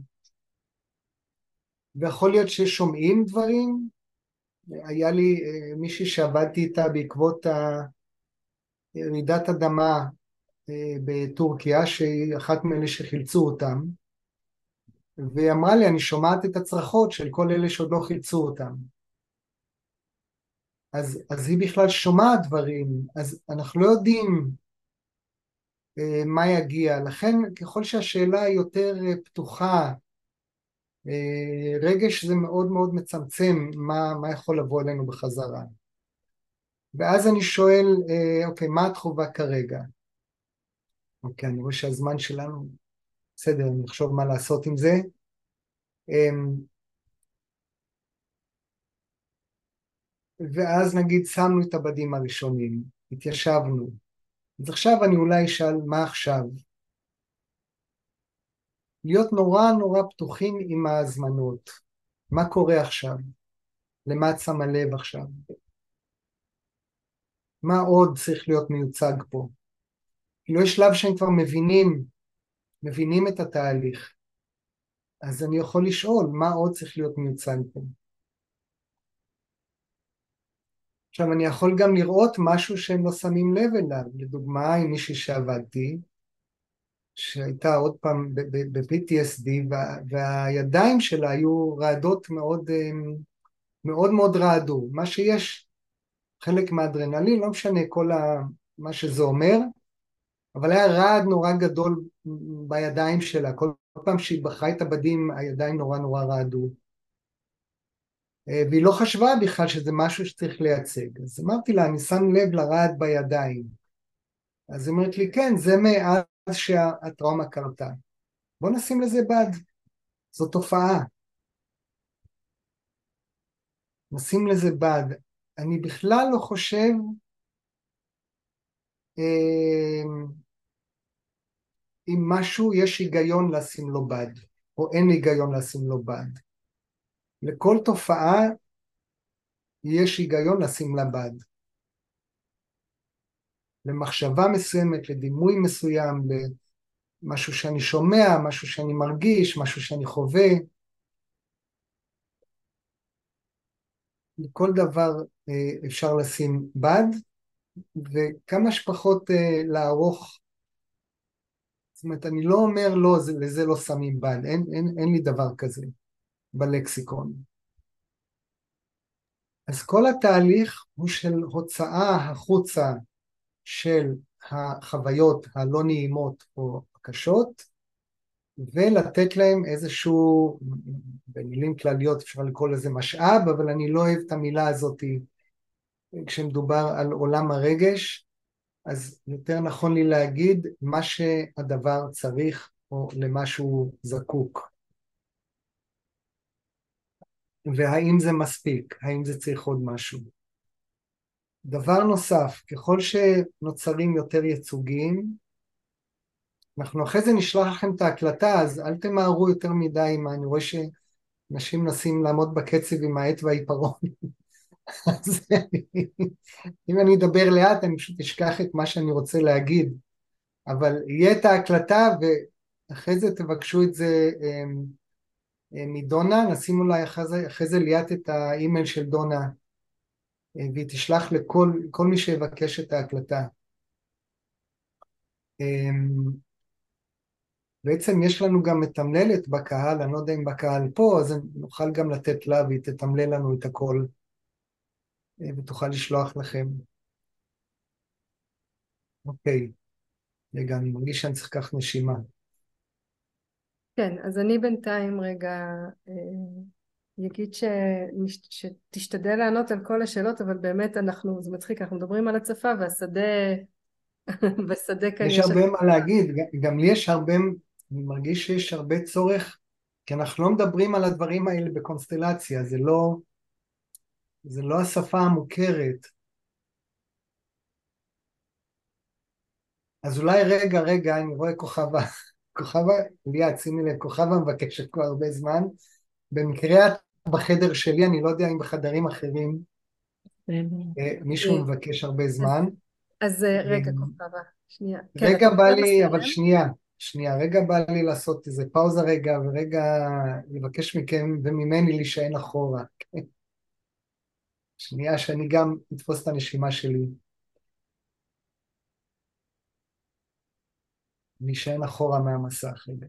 A: ויכול להיות ששומעים דברים, היה לי מישהי שעבדתי איתה בעקבות רעידת אדמה בטורקיה, שהיא אחת מאלה שחילצו אותם, והיא אמרה לי, אני שומעת את הצרחות של כל אלה שעוד לא חילצו אותם. אז, אז היא בכלל שומעת דברים, אז אנחנו לא יודעים אה, מה יגיע, לכן ככל שהשאלה היא יותר אה, פתוחה, אה, רגש זה מאוד מאוד מצמצם מה, מה יכול לבוא אלינו בחזרה. ואז אני שואל, אה, אוקיי, מה את חובה כרגע? אוקיי, אני רואה שהזמן שלנו, בסדר, אני אחשוב מה לעשות עם זה. אמ, ואז נגיד שמנו את הבדים הראשונים, התיישבנו. אז עכשיו אני אולי אשאל מה עכשיו? להיות נורא נורא פתוחים עם ההזמנות. מה קורה עכשיו? למה את שמה לב עכשיו? מה עוד צריך להיות מיוצג פה? כאילו יש שלב שהם כבר מבינים, מבינים את התהליך. אז אני יכול לשאול מה עוד צריך להיות מיוצג פה. עכשיו אני יכול גם לראות משהו שהם לא שמים לב אליו, לדוגמה עם מישהי שעבדתי, שהייתה עוד פעם ב-PTSD וה, והידיים שלה היו רעדות מאוד מאוד מאוד רעדו, מה שיש חלק מהאדרנלין, לא משנה כל ה, מה שזה אומר, אבל היה רעד נורא גדול בידיים שלה, כל פעם שהיא בחרה את הבדים הידיים נורא נורא רעדו. אה, והיא לא חשבה בכלל שזה משהו שצריך לייצג. אז אמרתי לה, אני שם לב לרעד בידיים. אז היא אומרת לי, כן, זה מאז שהטראומה קרתה. בוא נשים לזה בד, זו תופעה. נשים לזה בד. אני בכלל לא חושב אה, אם משהו יש היגיון לשים לו בד, או אין היגיון לשים לו בד. לכל תופעה יש היגיון לשים לה בד. למחשבה מסוימת, לדימוי מסוים, למשהו שאני שומע, משהו שאני מרגיש, משהו שאני חווה. לכל דבר אה, אפשר לשים בד, וכמה שפחות אה, לערוך זאת אומרת, אני לא אומר לא, לזה לא שמים בד, אין, אין, אין לי דבר כזה בלקסיקון. אז כל התהליך הוא של הוצאה החוצה של החוויות הלא נעימות או הקשות, ולתת להם איזשהו, במילים כלליות אפשר לקרוא לזה משאב, אבל אני לא אוהב את המילה הזאת כשמדובר על עולם הרגש, אז יותר נכון לי להגיד מה שהדבר צריך או למה שהוא זקוק. והאם זה מספיק, האם זה צריך עוד משהו. דבר נוסף, ככל שנוצרים יותר ייצוגים, אנחנו אחרי זה נשלח לכם את ההקלטה, אז אל תמהרו יותר מדי, מה אני רואה שאנשים מנסים לעמוד בקצב עם העט והעיפרון. אז אם אני אדבר לאט אני פשוט אשכח את מה שאני רוצה להגיד, אבל יהיה את ההקלטה ואחרי זה תבקשו את זה אמ, מדונה, נשים אולי אחרי זה, אחרי זה ליאת את האימייל של דונה והיא תשלח לכל מי שיבקש את ההקלטה. אמ, בעצם יש לנו גם מתמללת בקהל, אני לא יודע אם בקהל פה, אז נוכל גם לתת לה והיא תתמלל לנו את הכל אה, ותוכל לשלוח לכם. אוקיי, רגע, אני מרגיש שאני צריך לקחת נשימה.
D: כן, אז אני בינתיים רגע אה, אגיד. שתשתדל לענות על כל השאלות, אבל באמת אנחנו, זה מצחיק, אנחנו מדברים על הצפה והשדה, בשדה כאן
A: יש הרבה מה להגיד, גם לי יש הרבה, אני מרגיש שיש הרבה צורך, כי אנחנו לא מדברים על הדברים האלה בקונסטלציה, זה לא, זה לא השפה המוכרת. אז אולי רגע, רגע, אני רואה כוכבה, כוכבה, ליאת, שימי לב, כוכבה מבקשת כבר הרבה זמן. במקרה את בחדר שלי, אני לא יודע אם בחדרים אחרים אה, מישהו מבקש הרבה זמן.
D: אז אה, רגע, כוכבה, שנייה. כן,
A: רגע בא לי, אבל שנייה, שנייה, רגע בא לי לעשות איזה פאוזה רגע, ורגע לבקש מכם וממני להישען אחורה. שנייה שאני גם אתפוס את הנשימה שלי. נשען אחורה מהמסך רגע.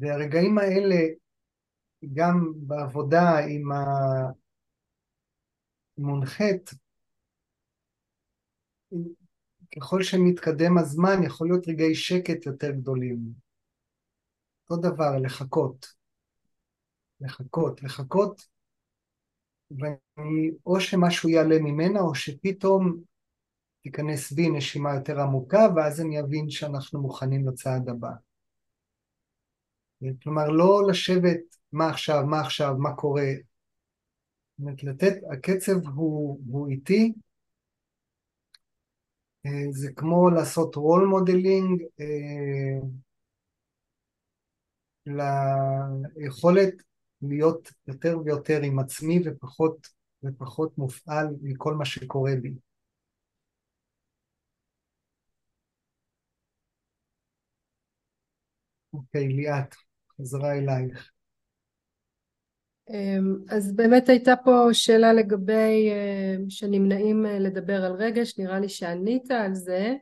A: והרגעים האלה, גם בעבודה עם המונחת, ככל שמתקדם הזמן, יכול להיות רגעי שקט יותר גדולים. אותו דבר, לחכות. לחכות, לחכות, ואני, או שמשהו יעלה ממנה, או שפתאום תיכנס בי נשימה יותר עמוקה, ואז אני אבין שאנחנו מוכנים לצעד הבא. כלומר, לא לשבת מה עכשיו, מה עכשיו, מה קורה. זאת לתת, הקצב הוא, הוא איטי, אה, זה כמו לעשות role modeling אה, ליכולת להיות יותר ויותר עם עצמי ופחות ופחות מופעל מכל מה שקורה בי. אוקיי, ליאת. חזרה אלייך.
D: אמ, אז באמת הייתה פה שאלה לגבי אמ, שנמנעים אה, לדבר על רגש, נראה לי שענית על זה,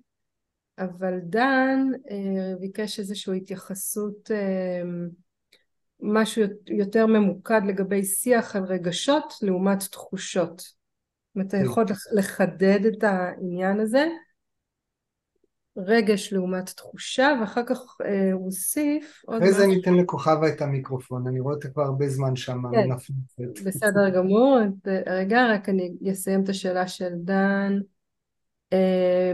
D: אבל דן אה, ביקש איזושהי התייחסות, אמ, משהו יותר ממוקד לגבי שיח על רגשות לעומת תחושות. אם אתה כן. יכול לחדד את העניין הזה? רגש לעומת תחושה, ואחר כך אה, הוא הוסיף עוד
A: משהו. אחרי זה ניתן לכוכבה את המיקרופון, אני רואה אותה כבר הרבה זמן שם.
D: כן, בסדר גמור. רגע, רק אני אסיים את השאלה של דן. אה,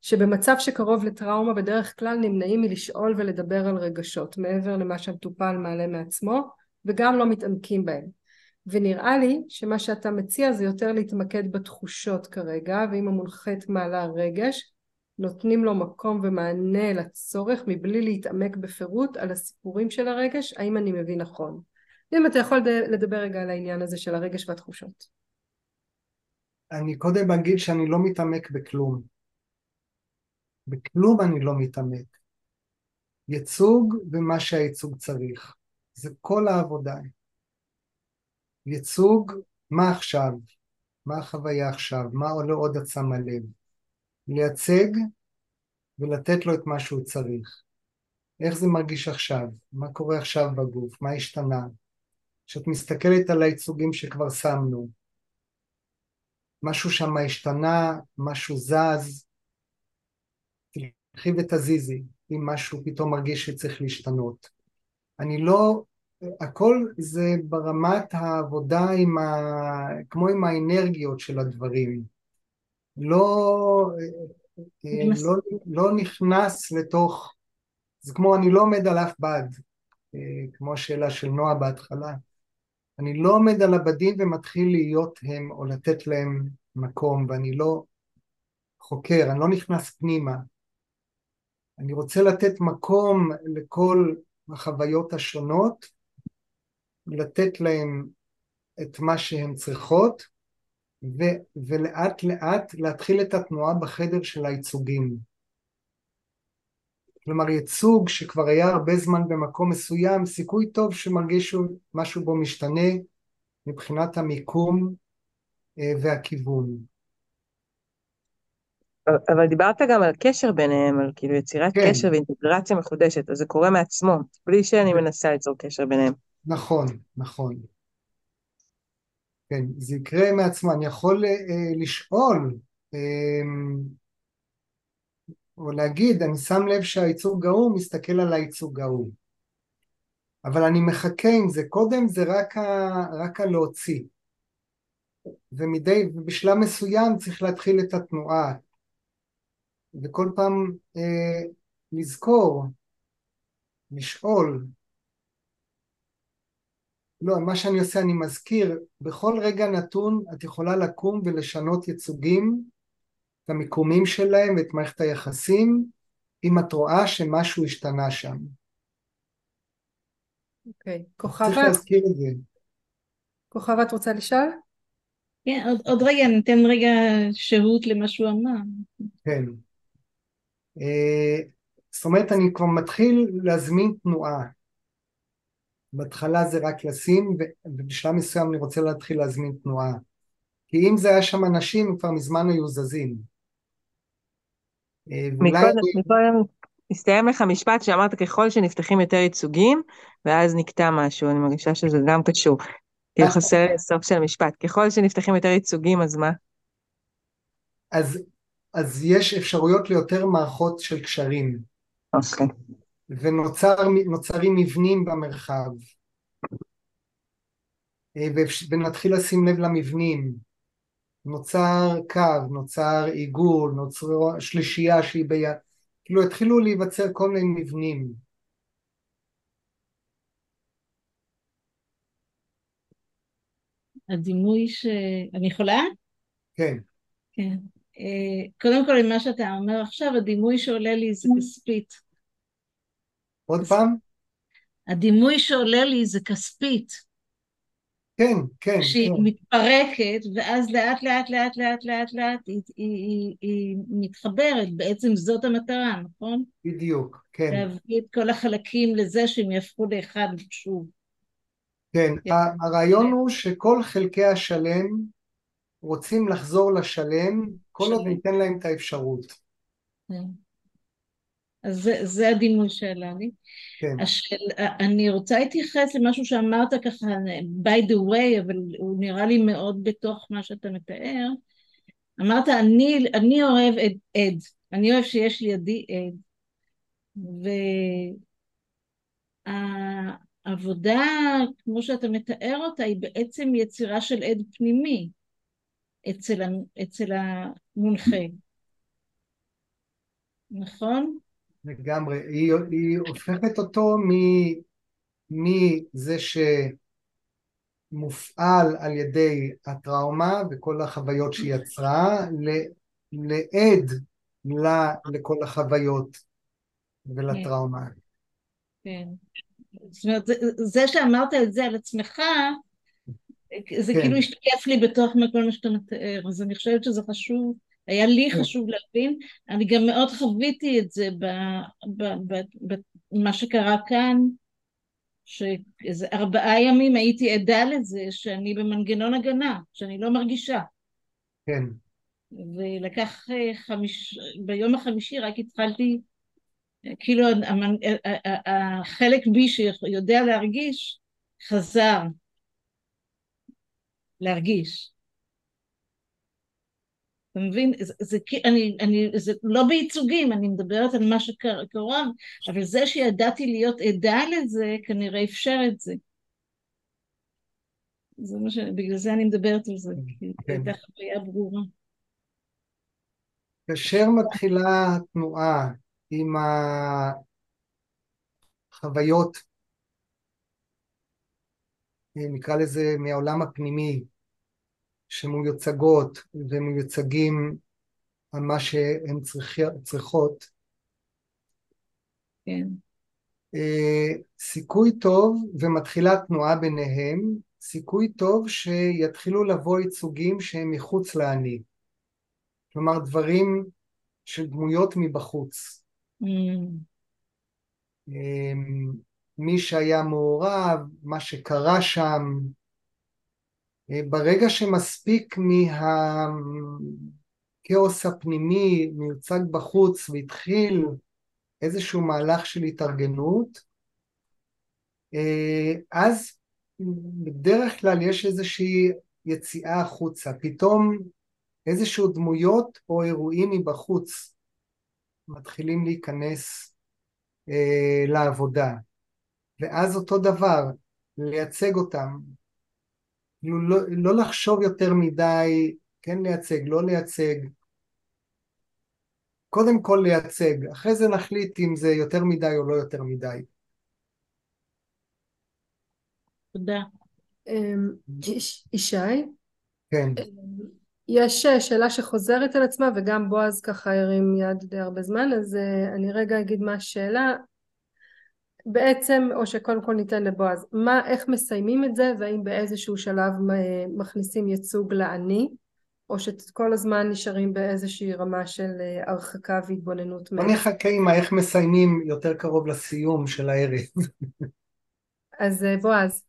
D: שבמצב שקרוב לטראומה בדרך כלל נמנעים מלשאול ולדבר על רגשות מעבר למה שהמטופל מעלה מעצמו וגם לא מתעמקים בהם ונראה לי שמה שאתה מציע זה יותר להתמקד בתחושות כרגע ואם המונחית מעלה רגש נותנים לו מקום ומענה לצורך מבלי להתעמק בפירוט על הסיפורים של הרגש, האם אני מבין נכון? אם אתה יכול לדבר רגע על העניין הזה של הרגש והתחושות.
A: אני קודם אגיד שאני לא מתעמק בכלום. בכלום אני לא מתעמק. ייצוג ומה שהייצוג צריך. זה כל העבודה. ייצוג, מה עכשיו? מה החוויה עכשיו? מה עולה עוד את שמה לב? לייצג ולתת לו את מה שהוא צריך. איך זה מרגיש עכשיו? מה קורה עכשיו בגוף? מה השתנה? כשאת מסתכלת על הייצוגים שכבר שמנו, משהו שם השתנה, משהו זז, תלכי ותזיזי, אם משהו פתאום מרגיש שצריך להשתנות. אני לא, הכל זה ברמת העבודה עם ה... כמו עם האנרגיות של הדברים. לא, לא, לא נכנס לתוך, זה כמו אני לא עומד על אף בד, כמו השאלה של נועה בהתחלה, אני לא עומד על הבדים ומתחיל להיות הם או לתת להם מקום ואני לא חוקר, אני לא נכנס פנימה, אני רוצה לתת מקום לכל החוויות השונות, לתת להם את מה שהן צריכות, ו, ולאט לאט להתחיל את התנועה בחדר של הייצוגים. כלומר ייצוג שכבר היה הרבה זמן במקום מסוים, סיכוי טוב שמרגישו משהו בו משתנה מבחינת המיקום אה, והכיוון.
K: אבל דיברת גם על קשר ביניהם, על כאילו יצירת
A: כן.
K: קשר ואינטגרציה מחודשת, אז זה קורה מעצמו, בלי שאני מנסה ליצור קשר ביניהם.
A: נכון, נכון. כן, זה יקרה מעצמו. אני יכול אה, לשאול, אה, או להגיד, אני שם לב שהייצוג ההוא מסתכל על הייצוג ההוא. אבל אני מחכה עם זה. קודם זה רק, ה, רק הלהוציא. ומדי, ובשלב מסוים צריך להתחיל את התנועה. וכל פעם אה, לזכור, לשאול. לא, מה שאני עושה, אני מזכיר, בכל רגע נתון את יכולה לקום ולשנות ייצוגים, את המיקומים שלהם ואת מערכת היחסים, אם את רואה שמשהו השתנה שם.
D: אוקיי.
A: צריך
D: כוכבה,
A: להזכיר את זה.
D: כוכבה, את רוצה לשאול?
L: כן, עוד, עוד רגע, ניתן רגע שהות למה שהוא אמר.
A: כן. אה, זאת אומרת, אני כבר מתחיל להזמין תנועה. בהתחלה זה רק לשים, ובשלב מסוים אני רוצה להתחיל להזמין תנועה. כי אם זה היה שם אנשים, הם כבר מזמן היו זזים. אה,
K: מקודם, מקודם הסתיים לך משפט שאמרת ככל שנפתחים יותר ייצוגים, ואז נקטע משהו, אני מרגישה שזה גם קשור. כאילו חסר לי הסוף של המשפט. ככל שנפתחים יותר ייצוגים, אז מה?
A: אז, אז יש אפשרויות ליותר מערכות של קשרים,
K: אוקיי.
A: ונוצרים מבנים במרחב. אה, ונתחיל לשים לב למבנים. נוצר קו, נוצר עיגול, נוצרה שלישייה שהיא ביד, כאילו התחילו להיווצר כל מיני מבנים.
L: הדימוי ש... אני יכולה?
A: כן,
L: כן. אה, קודם כל, עם מה שאתה אומר עכשיו, הדימוי שעולה לי זה כספית.
A: עוד פעם?
L: הדימוי שעולה לי זה כספית.
A: כן, כן,
L: שהיא
A: כן,
L: מתפרקת, ואז לאט לאט לאט לאט לאט לאט היא, היא, היא, היא מתחברת, בעצם זאת המטרה, נכון?
A: בדיוק, כן,
L: להביא את כל החלקים לזה שהם יהפכו לאחד שוב.
A: כן.
L: כן.
A: הרעיון הוא שכל חלקי השלם רוצים לחזור לשלם, כל עוד
L: שלם.
A: ניתן להם את האפשרות.
L: כן. אז זה, זה הדימוי שעלה לי.
A: כן,
L: השאל, אני רוצה להתייחס למשהו שאמרת ככה, by the way, אבל הוא נראה לי מאוד בתוך מה שאתה מתאר. אמרת, אני, אני אוהב עד, עד, אני אוהב שיש לידי עד. והעבודה, כמו שאתה מתאר אותה, היא בעצם יצירה של עד פנימי אצל, אצל המונחה. נכון?
A: לגמרי. היא, היא הופכת אותו מ, מזה שמופעל על ידי הטראומה וכל החוויות שהיא יצרה, ל, לעד לה, לכל החוויות ולטראומה.
L: כן. זאת אומרת, זה, זה שאמרת את זה על עצמך, זה
A: כן.
L: כאילו השתקף לי בתוך כל מה שאתה מתאר, אז אני חושבת שזה חשוב, היה לי
A: כן.
L: חשוב להבין, אני גם מאוד חוויתי את זה במה שקרה כאן, שאיזה ארבעה ימים הייתי עדה לזה שאני במנגנון הגנה, שאני לא מרגישה.
A: כן,
L: ולקח אה, חמיש... ביום החמישי רק התחלתי, אה, כאילו המנ... ה- ה- ה- החלק בי שיודע להרגיש, חזר להרגיש. אתה מבין? זה, זה, אני, אני, זה לא בייצוגים, אני מדברת על מה שקרה, אבל זה שידעתי להיות עדה לזה, כנראה אפשר את זה. זה מה ש... בגלל זה אני מדברת על זה, כי זו
A: כן.
L: הייתה חוויה ברורה.
A: כאשר מתחילה התנועה עם החוויות, נקרא לזה מהעולם הפנימי, שמיוצגות ומיוצגים על מה שהן צריכ- צריכות,
L: כן.
A: אה, סיכוי טוב, ומתחילה תנועה ביניהם, סיכוי טוב שיתחילו לבוא ייצוגים שהם מחוץ לאני. כלומר דברים של דמויות מבחוץ.
L: Mm.
A: אמ, מי שהיה מעורב, מה שקרה שם. ברגע שמספיק מהכאוס הפנימי מיוצג בחוץ והתחיל איזשהו מהלך של התארגנות, אה, אז בדרך כלל יש איזושהי יציאה החוצה, פתאום איזשהו דמויות או אירועים מבחוץ מתחילים להיכנס אה, לעבודה, ואז אותו דבר, לייצג אותם, כאילו לא, לא לחשוב יותר מדי, כן לייצג, לא לייצג, קודם כל לייצג, אחרי זה נחליט אם זה יותר מדי או לא יותר מדי.
L: תודה.
D: אמ, ישי?
A: כן.
D: יש שאלה שחוזרת על עצמה וגם בועז ככה הרים יד די הרבה זמן אז אה, אני רגע אגיד מה השאלה בעצם או שקודם כל ניתן לבועז מה איך מסיימים את זה והאם באיזשהו שלב מכניסים ייצוג לאני או שכל הזמן נשארים באיזושהי רמה של אה, הרחקה והתבוננות
A: בוא נחכה עם איך מסיימים יותר קרוב לסיום של הערב.
D: אז אה, בועז.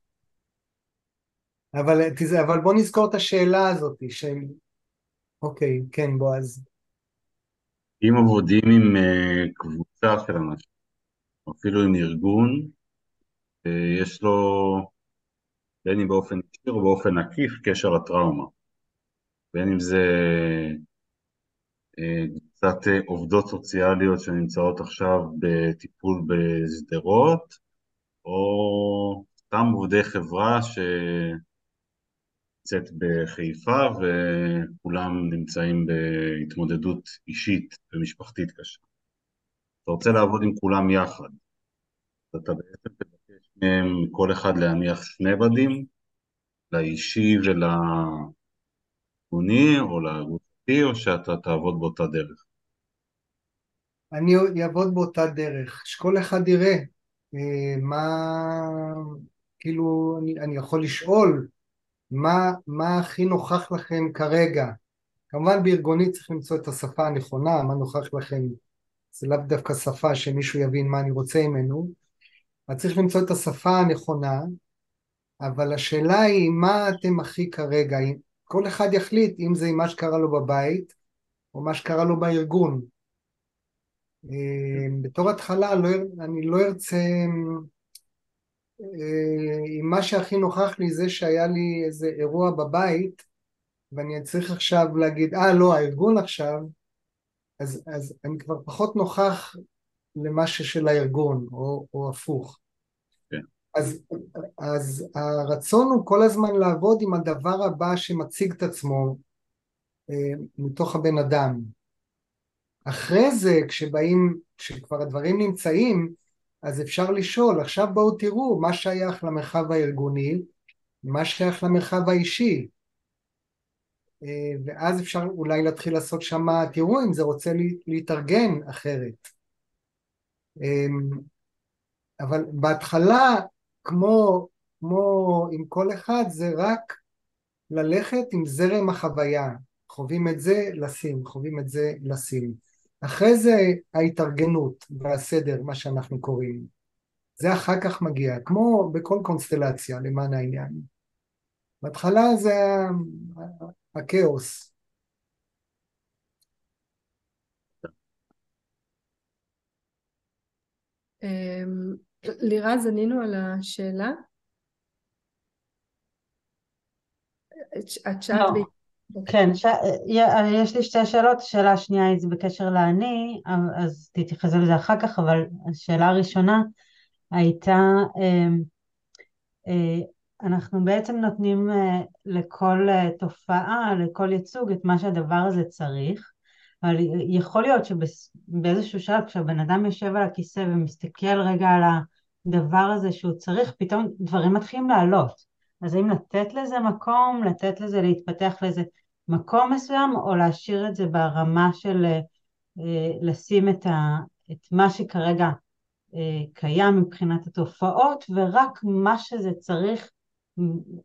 A: אבל, אבל בוא נזכור את השאלה הזאת של אוקיי, כן בועז.
G: אם עבודים עם uh, קבוצה של אנשים, אפילו עם ארגון, uh, יש לו, בין אם באופן ישיר או באופן עקיף, קשר לטראומה. בין אם זה uh, קצת uh, עובדות סוציאליות שנמצאות עכשיו בטיפול בשדרות, או סתם עובדי חברה ש... נמצאת בחיפה וכולם נמצאים בהתמודדות אישית ומשפחתית קשה. אתה רוצה לעבוד עם כולם יחד, אתה בעצם תבקש מהם כל אחד להניח שני בדים, לאישי ולארגוני או לגופי, או שאתה תעבוד באותה דרך?
A: אני אעבוד באותה דרך, שכל אחד יראה אה, מה, כאילו, אני, אני יכול לשאול מה, מה הכי נוכח לכם כרגע. כמובן בארגונית צריך למצוא את השפה הנכונה, מה נוכח לכם, זה לאו דווקא שפה שמישהו יבין מה אני רוצה ממנו, אז צריך למצוא את השפה הנכונה, אבל השאלה היא מה אתם הכי כרגע, כל אחד יחליט אם זה מה שקרה לו בבית או מה שקרה לו בארגון. אה, בתור התחלה לא, אני לא ארצה אה, מה שהכי נוכח לי זה שהיה לי איזה אירוע בבית ואני צריך עכשיו להגיד אה לא הארגון עכשיו אז, אז אני כבר פחות נוכח למה ששל הארגון או, או הפוך
G: כן.
A: אז, אז הרצון הוא כל הזמן לעבוד עם הדבר הבא שמציג את עצמו אה, מתוך הבן אדם אחרי זה כשבאים, כשכבר הדברים נמצאים אז אפשר לשאול, עכשיו בואו תראו מה שייך למרחב הארגוני, מה שייך למרחב האישי. אה, ואז אפשר אולי להתחיל לעשות שם, תראו אם זה רוצה להתארגן אחרת. אמ, אבל בהתחלה, כמו, כמו עם כל אחד, זה רק ללכת עם זרם החוויה. חווים את זה, לשים, חווים את זה, לשים. אחרי זה ההתארגנות והסדר, מה שאנחנו קוראים. זה אחר כך מגיע, כמו בכל קונסטלציה למען העניין. בהתחלה זה הכאוס.
D: אמ, לירז, ענינו על השאלה? את שאלת
J: לא. כן, ש... יש לי שתי שאלות, השאלה השנייה היא בקשר לאני, אז תתייחס לזה אחר כך, אבל השאלה הראשונה הייתה, אמ, אה, אנחנו בעצם נותנים אה, לכל אה, תופעה, לכל ייצוג, את מה שהדבר הזה צריך, אבל יכול להיות שבאיזשהו שלב כשהבן אדם יושב על הכיסא ומסתכל רגע על הדבר הזה שהוא צריך, פתאום דברים מתחילים לעלות. אז האם לתת לזה מקום, לתת לזה להתפתח לאיזה מקום מסוים, או להשאיר את זה ברמה של אה, לשים את, ה, את מה שכרגע קיים מבחינת התופעות, ורק מה שזה צריך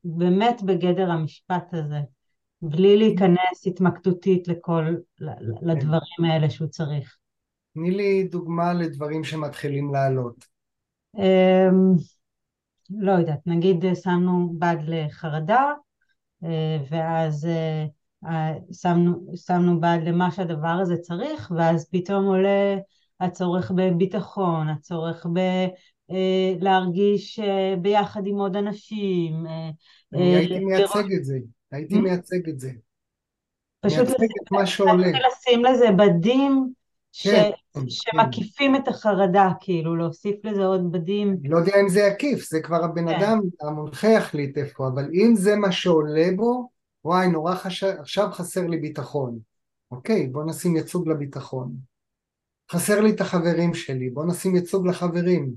J: באמת בגדר המשפט הזה, בלי להיכנס התמקדותית לכל, לדברים האלה שהוא צריך.
A: תני לי דוגמה לדברים שמתחילים לעלות.
J: אמ, לא יודעת, נגיד שמנו בד לחרדה, אה, ואז אה, שמנו, שמנו בד למה שהדבר הזה צריך, ואז פתאום עולה הצורך בביטחון, הצורך להרגיש ביחד עם עוד אנשים.
A: אני הייתי מייצג את זה, הייתי מייצג את זה. פשוט.
J: לשים לזה בדים ש... כן, כן. שמקיפים את החרדה, כאילו להוסיף לזה עוד בדים.
A: לא יודע אם זה עקיף, זה כבר הבן כן. אדם, המונחה יחליט איפה, אבל אם זה מה שעולה בו, וואי נורא חשב, עכשיו חסר לי ביטחון. אוקיי, בוא נשים ייצוג לביטחון. חסר לי את החברים שלי, בוא נשים ייצוג לחברים.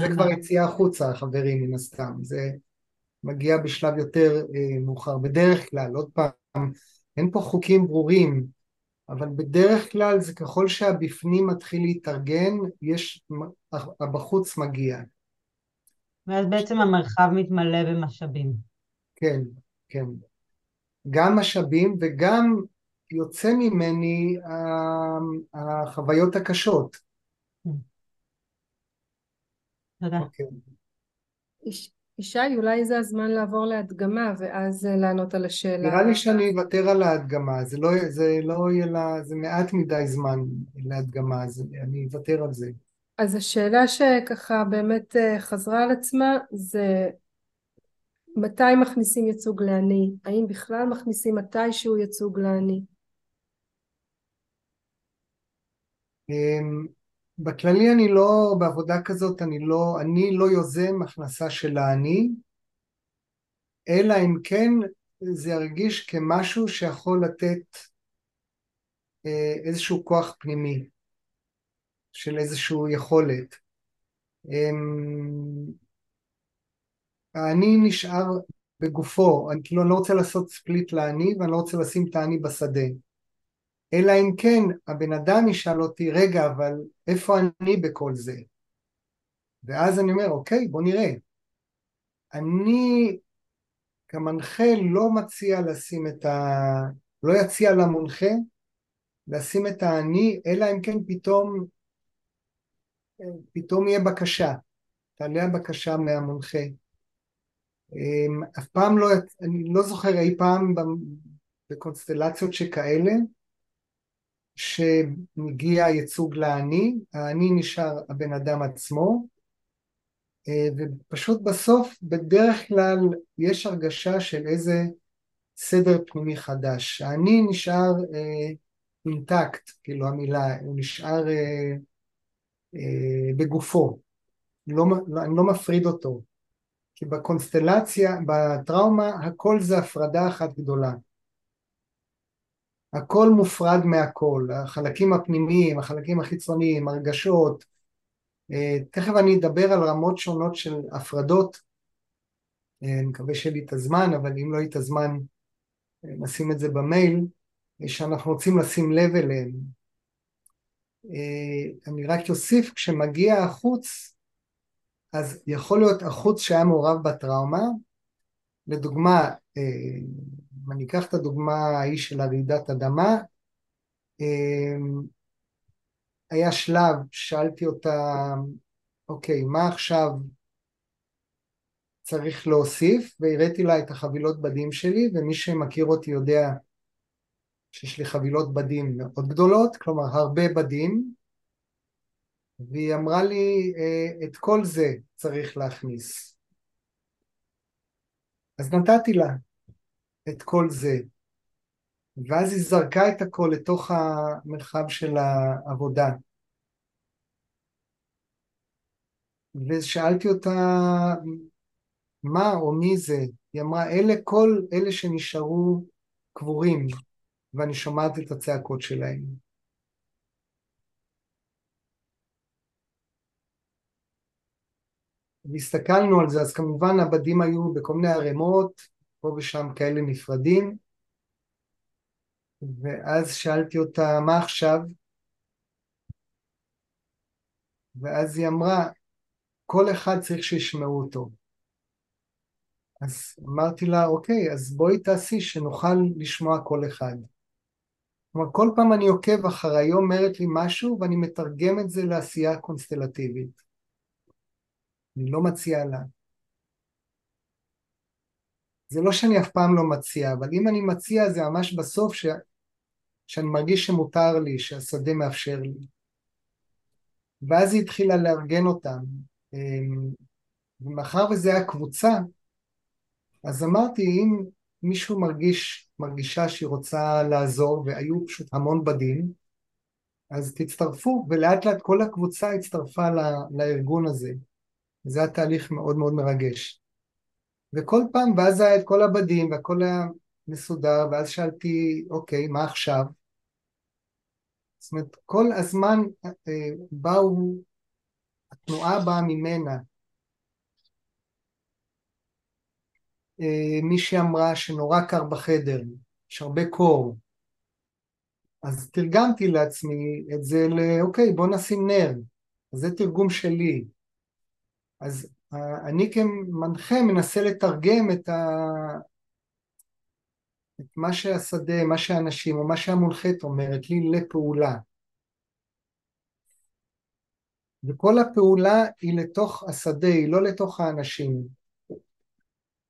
A: זה כבר יציאה החוצה, החברים מן הסתם. זה מגיע בשלב יותר אה, מאוחר. בדרך כלל, עוד פעם, אין פה חוקים ברורים. אבל בדרך כלל זה ככל שהבפנים מתחיל להתארגן, יש, הבחוץ מגיע.
J: ואז בעצם המרחב מתמלא במשאבים.
A: כן, כן. גם משאבים וגם יוצא ממני החוויות הקשות.
J: תודה. Okay.
A: אוקיי.
D: ישי, אולי זה הזמן לעבור להדגמה ואז אה, לענות על השאלה.
A: נראה לי שאני אוותר על ההדגמה, זה לא, זה לא יהיה לה, זה מעט מדי זמן להדגמה, אז אני אוותר על זה.
D: אז השאלה שככה באמת אה, חזרה על עצמה זה מתי מכניסים ייצוג לאני? האם בכלל מכניסים מתישהו ייצוג לאני?
A: בכללי אני לא, בעבודה כזאת אני לא, אני לא יוזם הכנסה של האני, אלא אם כן זה ירגיש כמשהו שיכול לתת אה, איזשהו כוח פנימי של איזושהי יכולת. אמ, האני נשאר בגופו, אני כאילו לא רוצה לעשות ספליט לאני ואני לא רוצה לשים את האני בשדה. אלא אם כן הבן אדם ישאל אותי, רגע, אבל איפה אני בכל זה? ואז אני אומר, אוקיי, בוא נראה. אני כמנחה לא מציע לשים את ה... לא יציע למונחה לשים את האני, אלא אם כן פתאום, פתאום יהיה בקשה, תעלה הבקשה מהמונחה. אמ, אף פעם לא, אני לא זוכר אי פעם בקונסטלציות שכאלה, שמגיע ייצוג לאני, האני נשאר הבן אדם עצמו, אה, ופשוט בסוף בדרך כלל יש הרגשה של איזה סדר פנימי חדש. האני נשאר אינטקט, אה, כאילו המילה, הוא נשאר אה, אה, בגופו, לא, לא, אני לא מפריד אותו, כי בקונסטלציה, בטראומה, הכל זה הפרדה אחת גדולה. הכל מופרד מהכל, החלקים הפנימיים, החלקים החיצוניים, הרגשות, אה, תכף אני אדבר על רמות שונות של הפרדות, אה, אני מקווה שיהיה לי את הזמן, אבל אם לא יהיה את הזמן אה, נשים את זה במייל, שאנחנו רוצים לשים לב אליהם. אני רק אוסיף, כשמגיע החוץ, אז יכול להיות החוץ שהיה מעורב בטראומה, לדוגמה, אם אני אקח את הדוגמה ההיא של הרעידת אדמה, אמ, היה שלב, שאלתי אותה, אוקיי, מה עכשיו צריך להוסיף, והראיתי לה את החבילות בדים שלי, ומי שמכיר אותי יודע שיש לי חבילות בדים מאוד גדולות, כלומר הרבה בדים, והיא אמרה לי, אה, את כל זה צריך להכניס. אז נתתי לה, את כל זה. ואז היא זרקה את הכל לתוך המרחב של העבודה. ושאלתי אותה מה או מי זה, היא אמרה אלה כל אלה שנשארו קבורים ואני שומעת את הצעקות שלהם. והסתכלנו על זה, אז כמובן הבדים היו בכל מיני ערימות, פה ושם כאלה נפרדים, ואז שאלתי אותה, מה עכשיו? ואז היא אמרה, כל אחד צריך שישמעו אותו. אז אמרתי לה, אוקיי, אז בואי תעשי שנוכל לשמוע כל אחד. כלומר, כל פעם אני עוקב אחריי, היא אומרת לי משהו ואני מתרגם את זה לעשייה קונסטלטיבית. אני לא מציע לה. זה לא שאני אף פעם לא מציע, אבל אם אני מציע זה ממש בסוף ש... שאני מרגיש שמותר לי, שהשדה מאפשר לי. ואז היא התחילה לארגן אותם. אמ, ומאחר וזה היה קבוצה, אז אמרתי, אם מישהו מרגיש, מרגישה שהיא רוצה לעזור, והיו פשוט המון בדים, אז תצטרפו, ולאט לאט כל הקבוצה הצטרפה לארגון הזה. זה היה תהליך מאוד מאוד מרגש. וכל פעם, ואז היה את כל הבדים והכל היה מסודר, ואז שאלתי, אוקיי, מה עכשיו? זאת אומרת, כל הזמן אה, באו, התנועה באה ממנה. אה, מישהי אמרה שנורא קר בחדר, יש הרבה קור. אז תרגמתי לעצמי את זה לאוקיי, בוא נשים נר. אז זה תרגום שלי. אז אני כמנחה מנסה לתרגם את, ה... את מה שהשדה, מה שהאנשים או מה שהמונחית אומרת לי לפעולה. וכל הפעולה היא לתוך השדה, היא לא לתוך האנשים.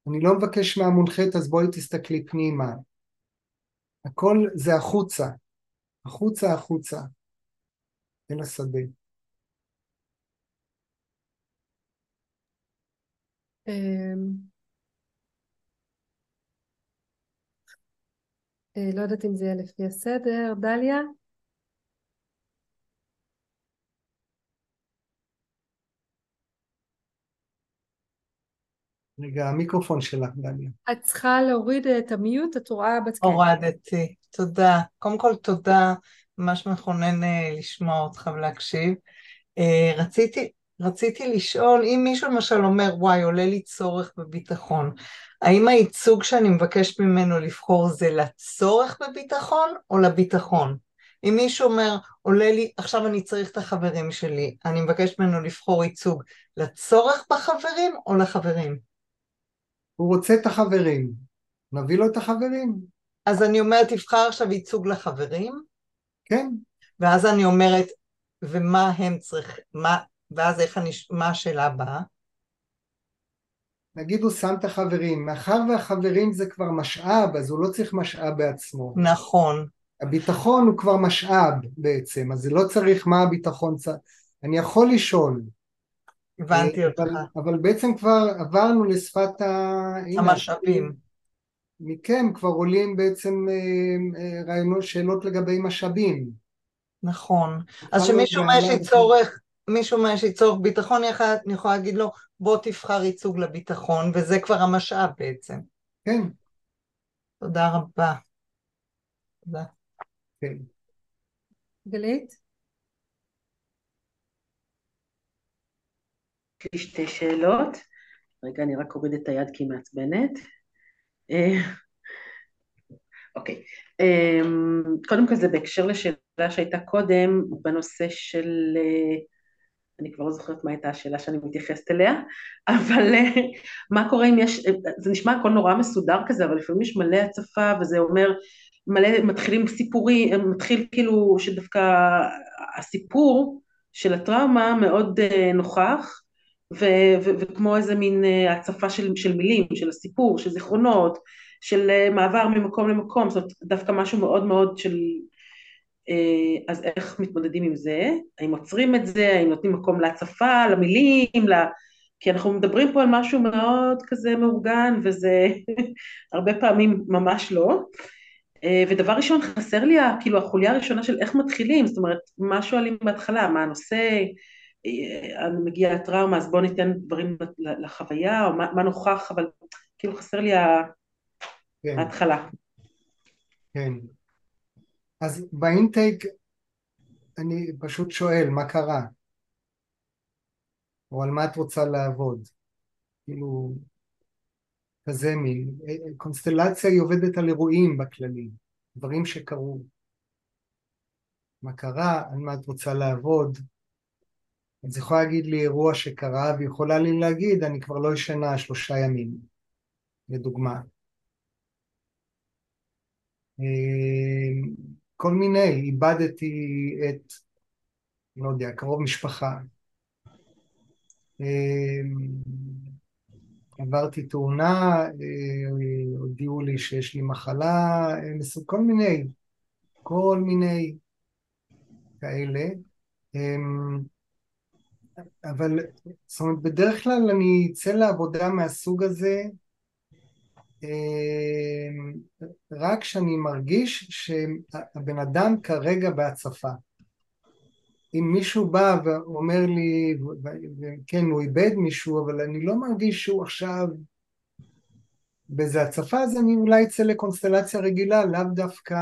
A: אני לא מבקש מהמונחית אז בואי תסתכלי פנימה. הכל זה החוצה, החוצה החוצה, אל השדה.
D: אמ, אה, לא יודעת אם זה יהיה לפי הסדר. דליה?
A: רגע, המיקרופון שלך, דליה.
D: את צריכה להוריד את המיוט, את רואה בת...
M: הורדתי, תודה. קודם כל תודה, ממש מכונן אה, לשמוע אותך ולהקשיב. אה, רציתי, רציתי לשאול, אם מישהו למשל אומר, וואי, עולה לי צורך בביטחון, האם הייצוג שאני מבקשת ממנו לבחור זה לצורך בביטחון או לביטחון? אם מישהו אומר, עולה לי, עכשיו אני צריך את החברים שלי, אני מבקשת ממנו לבחור ייצוג לצורך בחברים או לחברים?
A: הוא רוצה את החברים, נביא לו את החברים.
M: אז אני אומרת, תבחר עכשיו ייצוג לחברים?
A: כן.
M: ואז אני אומרת, ומה הם צריכים, מה, ואז איך אני, מה השאלה הבאה?
A: נגיד הוא שם את החברים, מאחר והחברים זה כבר משאב, אז הוא לא צריך משאב בעצמו.
M: נכון.
A: הביטחון הוא כבר משאב בעצם, אז זה לא צריך מה הביטחון צריך. אני יכול לשאול.
M: הבנתי אותך.
A: אבל, אבל בעצם כבר עברנו לשפת ה...
M: המשאבים.
A: מכם כבר עולים בעצם אה, אה, רעיונות, שאלות לגבי משאבים.
M: נכון. אז שמישהו אומר לי צורך, מישהו אומר לי צורך ביטחון, אני יכולה להגיד לו בוא תבחר ייצוג לביטחון, וזה כבר המשאב בעצם.
A: כן.
M: תודה רבה. תודה.
A: כן.
D: גלית?
N: יש לי שתי שאלות. רגע, אני רק אוריד את היד כי היא מעצבנת. אה, אוקיי. אמ, קודם כל זה בהקשר לשאלה שהייתה קודם, בנושא של... אה, אני כבר לא זוכרת מה הייתה השאלה שאני מתייחסת אליה, אבל מה קורה אם יש, זה נשמע הכל נורא מסודר כזה, אבל לפעמים יש מלא הצפה וזה אומר, מלא מתחילים סיפורים, מתחיל כאילו שדווקא הסיפור של הטראומה מאוד נוכח, ו- ו- וכמו איזה מין הצפה של, של מילים, של הסיפור, של זיכרונות, של מעבר ממקום למקום, זאת אומרת דווקא משהו מאוד מאוד של אה, אז איך מתמודדים עם זה? האם עוצרים את זה? האם נותנים מקום להצפה, למילים? לה... כי אנחנו מדברים פה על משהו מאוד כזה מאורגן וזה הרבה פעמים ממש לא. אה, ודבר ראשון חסר לי כאילו החוליה הראשונה של איך מתחילים, זאת אומרת מה שואלים בהתחלה, מה הנושא, אה, מגיעה לטראומה אז בואו ניתן דברים לחוויה או מה, מה נוכח, אבל כאילו חסר לי כן. ההתחלה.
A: כן. אז באינטייק אני פשוט שואל מה קרה? או על מה את רוצה לעבוד? כאילו כזה מין קונסטלציה היא עובדת על אירועים בכללי דברים שקרו. מה קרה, על מה את רוצה לעבוד? היא יכולה להגיד לי אירוע שקרה, ויכולה לי להגיד, אני כבר לא ישנה שלושה ימים, לדוגמה. כל מיני, איבדתי את, לא יודע, קרוב משפחה. אה, עברתי תאונה, אה, הודיעו לי שיש לי מחלה, כל מיני, כל מיני כאלה. אבל זאת אומרת, בדרך כלל אני אצא לעבודה מהסוג הזה אמ, רק כשאני מרגיש שהבן אדם כרגע בהצפה. אם מישהו בא ואומר לי, כן, הוא איבד מישהו, אבל אני לא מרגיש שהוא עכשיו באיזה הצפה, אז אני אולי אצא לקונסטלציה רגילה, לאו דווקא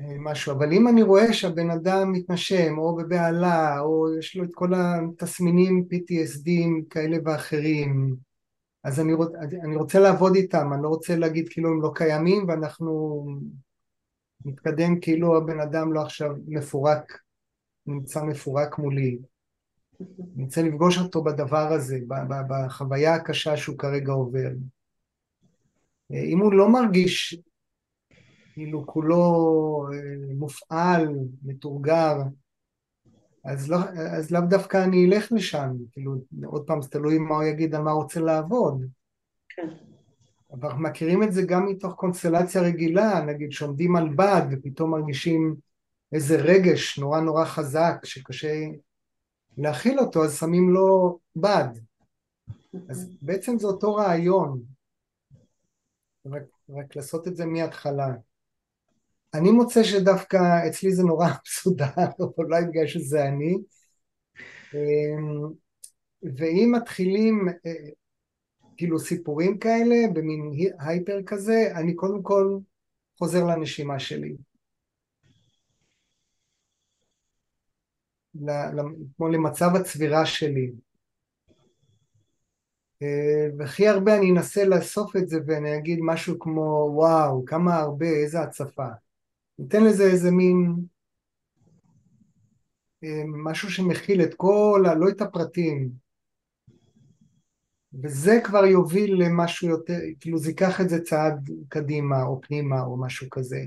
A: אה, משהו. אבל אם אני רואה שהבן אדם מתנשם, או בבהלה, או יש לו את כל התסמינים PTSD כאלה ואחרים, אז אני, רוצ, אני רוצה לעבוד איתם, אני לא רוצה להגיד כאילו הם לא קיימים ואנחנו נתקדם כאילו הבן אדם לא עכשיו מפורק, נמצא מפורק מולי. אני רוצה לפגוש אותו בדבר הזה, בחוויה הקשה שהוא כרגע עובר. אם הוא לא מרגיש כאילו כולו אה, מופעל, מתורגר, אז, לא, אז לאו דווקא אני אלך לשם, כאילו, עוד פעם, זה תלוי מה הוא יגיד על מה הוא רוצה לעבוד. כן. אבל אנחנו מכירים את זה גם מתוך קונסטלציה רגילה, נגיד שעומדים על בד ופתאום מרגישים איזה רגש נורא נורא חזק שקשה להכיל אותו, אז שמים לו בד. אז בעצם זה אותו רעיון, רק, רק לעשות את זה מההתחלה. אני מוצא שדווקא אצלי זה נורא מסודר, אולי בגלל שזה אני. אמ, ואם מתחילים אה, כאילו סיפורים כאלה במין הייפר כזה, אני קודם כל חוזר לנשימה שלי. כמו למצב הצבירה שלי. אה, והכי הרבה אני אנסה לאסוף את זה ואני אגיד משהו כמו וואו, כמה הרבה, איזה הצפה. ניתן לזה איזה מין אה, משהו שמכיל את כל, ה... לא את הפרטים, וזה כבר יוביל למשהו יותר, כאילו זה ייקח את זה צעד קדימה או פנימה או משהו כזה.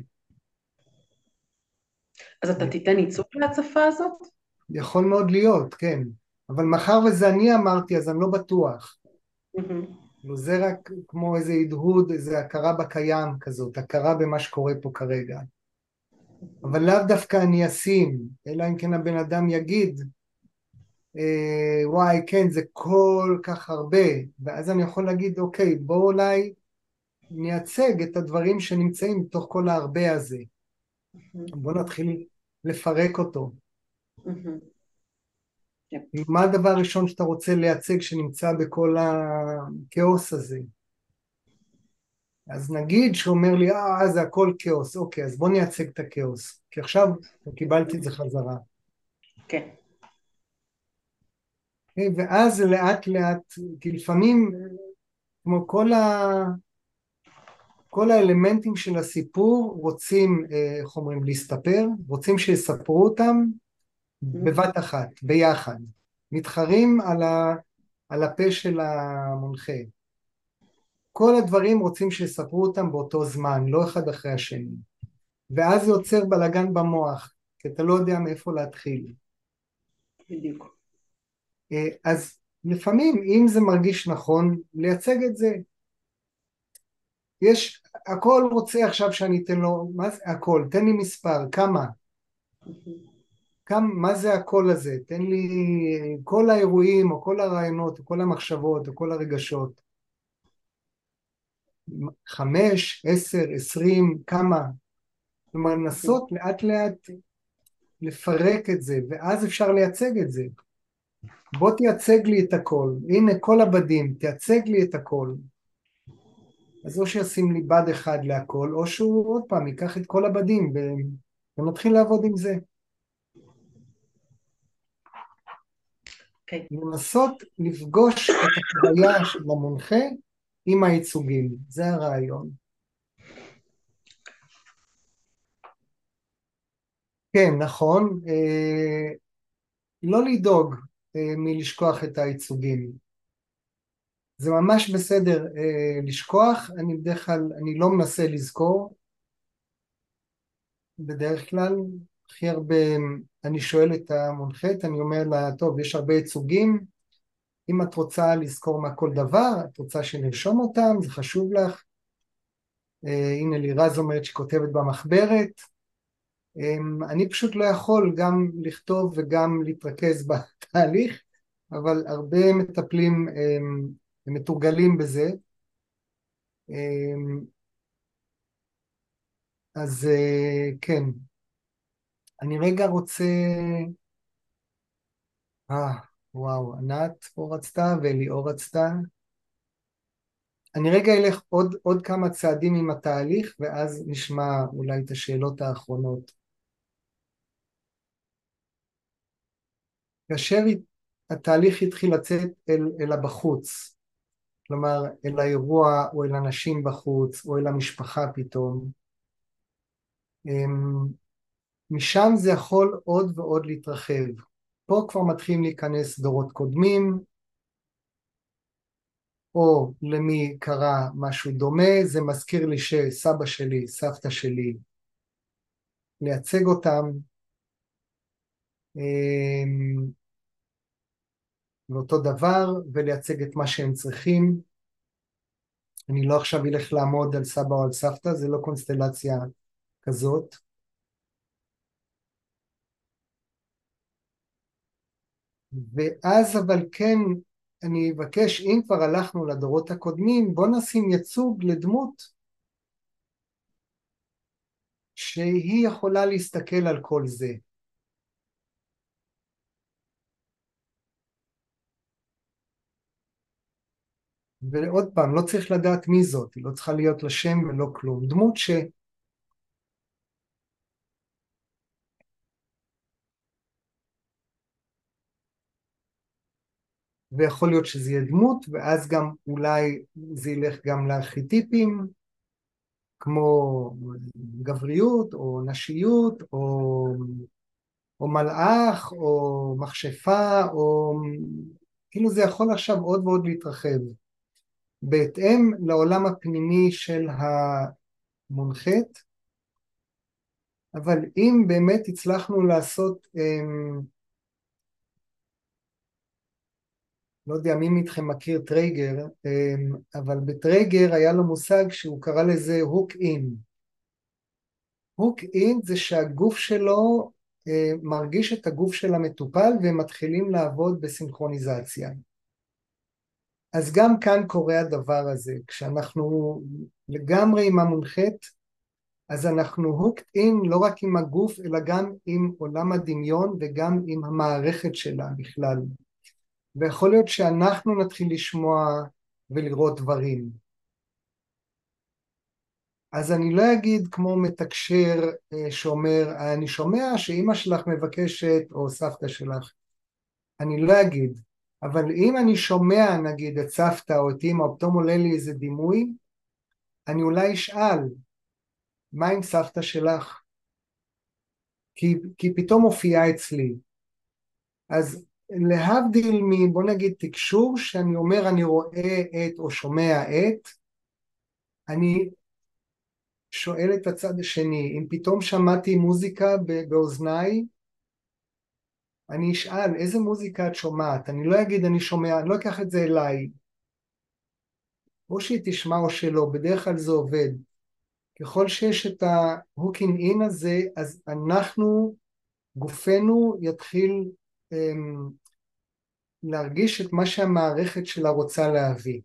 N: אז אתה תיתן ייצוג להצפה הזאת?
A: יכול מאוד להיות, כן. אבל מאחר וזה אני אמרתי, אז אני לא בטוח. Mm-hmm. זה רק כמו איזה הדהוד, איזה הכרה בקיים כזאת, הכרה במה שקורה פה כרגע. אבל לאו דווקא אני אשים, אלא אם כן הבן אדם יגיד, אה, וואי כן זה כל כך הרבה, ואז אני יכול להגיד אוקיי בוא אולי נייצג את הדברים שנמצאים מתוך כל ההרבה הזה, בוא נתחיל לפרק אותו. מה הדבר הראשון שאתה רוצה לייצג שנמצא בכל הכאוס הזה? אז נגיד שאומר לי, אה, זה הכל כאוס, אוקיי, אז בוא נייצג את הכאוס, כי עכשיו קיבלתי את זה חזרה.
N: כן.
A: Okay, ואז לאט לאט, כי לפעמים, כמו כל, ה... כל האלמנטים של הסיפור רוצים, אה, איך אומרים, להסתפר, רוצים שיספרו אותם בבת אחת, ביחד. מתחרים על, ה... על הפה של המונחה. כל הדברים רוצים שיספרו אותם באותו זמן, לא אחד אחרי השני. ואז זה יוצר בלאגן במוח, כי אתה לא יודע מאיפה להתחיל.
N: בדיוק.
A: אה, אז לפעמים, אם זה מרגיש נכון, לייצג את זה. יש, הכל רוצה עכשיו שאני אתן לו, מה זה הכל? תן לי מספר, כמה? כמה, מה זה הקול הזה? תן לי כל האירועים, או כל הרעיונות, או כל המחשבות, או כל הרגשות. חמש, עשר, עשרים, כמה. כלומר, לנסות לאט לאט לפרק את זה, ואז אפשר לייצג את זה. בוא תייצג לי את הכל, הנה כל הבדים, תייצג לי את הכל. אז או שישים לי בד אחד להכל, או שהוא עוד פעם ייקח את כל הבדים ונתחיל לעבוד עם זה. Okay. אוקיי. לנסות לפגוש את החוויה של המונחה עם הייצוגים, זה הרעיון. כן, נכון. אה, לא לדאוג אה, מלשכוח את הייצוגים. זה ממש בסדר אה, לשכוח, אני בדרך כלל, אני לא מנסה לזכור, בדרך כלל, הכי הרבה, אני שואל את המונחית, אני אומר לה, טוב, יש הרבה ייצוגים, אם את רוצה לזכור מה כל דבר, את רוצה שנרשום אותם, זה חשוב לך. אה, הנה לירז אומרת שכותבת במחברת. אה, אני פשוט לא יכול גם לכתוב וגם להתרכז בתהליך, אבל הרבה מטפלים אה, מתורגלים בזה. אז כן, אני רגע רוצה... אה, וואו, ענת פה רצתה וליאור רצתה. אני רגע אלך עוד, עוד כמה צעדים עם התהליך ואז נשמע אולי את השאלות האחרונות. כאשר התהליך התחיל לצאת אל, אל הבחוץ, כלומר אל האירוע או אל אנשים בחוץ או אל המשפחה פתאום, אמ, משם זה יכול עוד ועוד להתרחב. פה כבר מתחילים להיכנס דורות קודמים, או למי קרה משהו דומה, זה מזכיר לי שסבא שלי, סבתא שלי, לייצג אותם, אמ, ואותו דבר, ולייצג את מה שהם צריכים. אני לא עכשיו אלך לעמוד על סבא או על סבתא, זה לא קונסטלציה כזאת. ואז אבל כן אני אבקש, אם כבר הלכנו לדורות הקודמים, בוא נשים ייצוג לדמות שהיא יכולה להסתכל על כל זה. ועוד פעם, לא צריך לדעת מי זאת, היא לא צריכה להיות לה שם ולא כלום. דמות ש... ויכול להיות שזה יהיה דמות, ואז גם אולי זה ילך גם לארכיטיפים, כמו גבריות או נשיות או, או מלאך או מכשפה או כאילו זה יכול עכשיו עוד ועוד להתרחב. בהתאם לעולם הפנימי של המונחת אבל אם באמת הצלחנו לעשות אמ, לא יודע מי מכם מכיר Trager, אמ, אבל ב Trager היה לו מושג שהוא קרא לזה hook in. hook in זה שהגוף שלו אה, מרגיש את הגוף של המטופל והם מתחילים לעבוד בסינכרוניזציה. אז גם כאן קורה הדבר הזה, כשאנחנו לגמרי עם המונחת, אז אנחנו הוקט אין לא רק עם הגוף אלא גם עם עולם הדמיון וגם עם המערכת שלה בכלל. ויכול להיות שאנחנו נתחיל לשמוע ולראות דברים. אז אני לא אגיד כמו מתקשר אה, שאומר, אני שומע שאימא שלך מבקשת, או סבתא שלך, אני לא אגיד, אבל אם אני שומע נגיד את סבתא או את אימא, או פתאום עולה לי איזה דימוי, אני אולי אשאל, מה עם סבתא שלך? כי, כי פתאום מופיעה אצלי. אז להבדיל מבוא נגיד תקשור שאני אומר אני רואה את או שומע את אני שואל את הצד השני אם פתאום שמעתי מוזיקה באוזניי אני אשאל איזה מוזיקה את שומעת? אני לא אגיד אני שומע אני לא אקח את זה אליי. או שהיא תשמע או שלא בדרך כלל זה עובד. ככל שיש את ה hooking in הזה אז אנחנו גופנו יתחיל להרגיש את מה שהמערכת שלה רוצה להביא.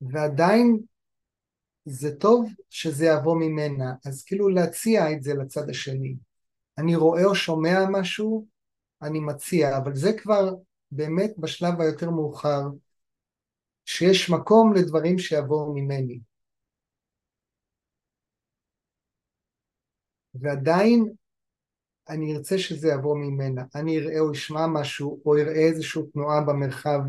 A: ועדיין זה טוב שזה יבוא ממנה, אז כאילו להציע את זה לצד השני. אני רואה או שומע משהו, אני מציע, אבל זה כבר באמת בשלב היותר מאוחר, שיש מקום לדברים שיבואו ממני. ועדיין אני ארצה שזה יבוא ממנה, אני אראה או אשמע משהו או אראה איזושהי תנועה במרחב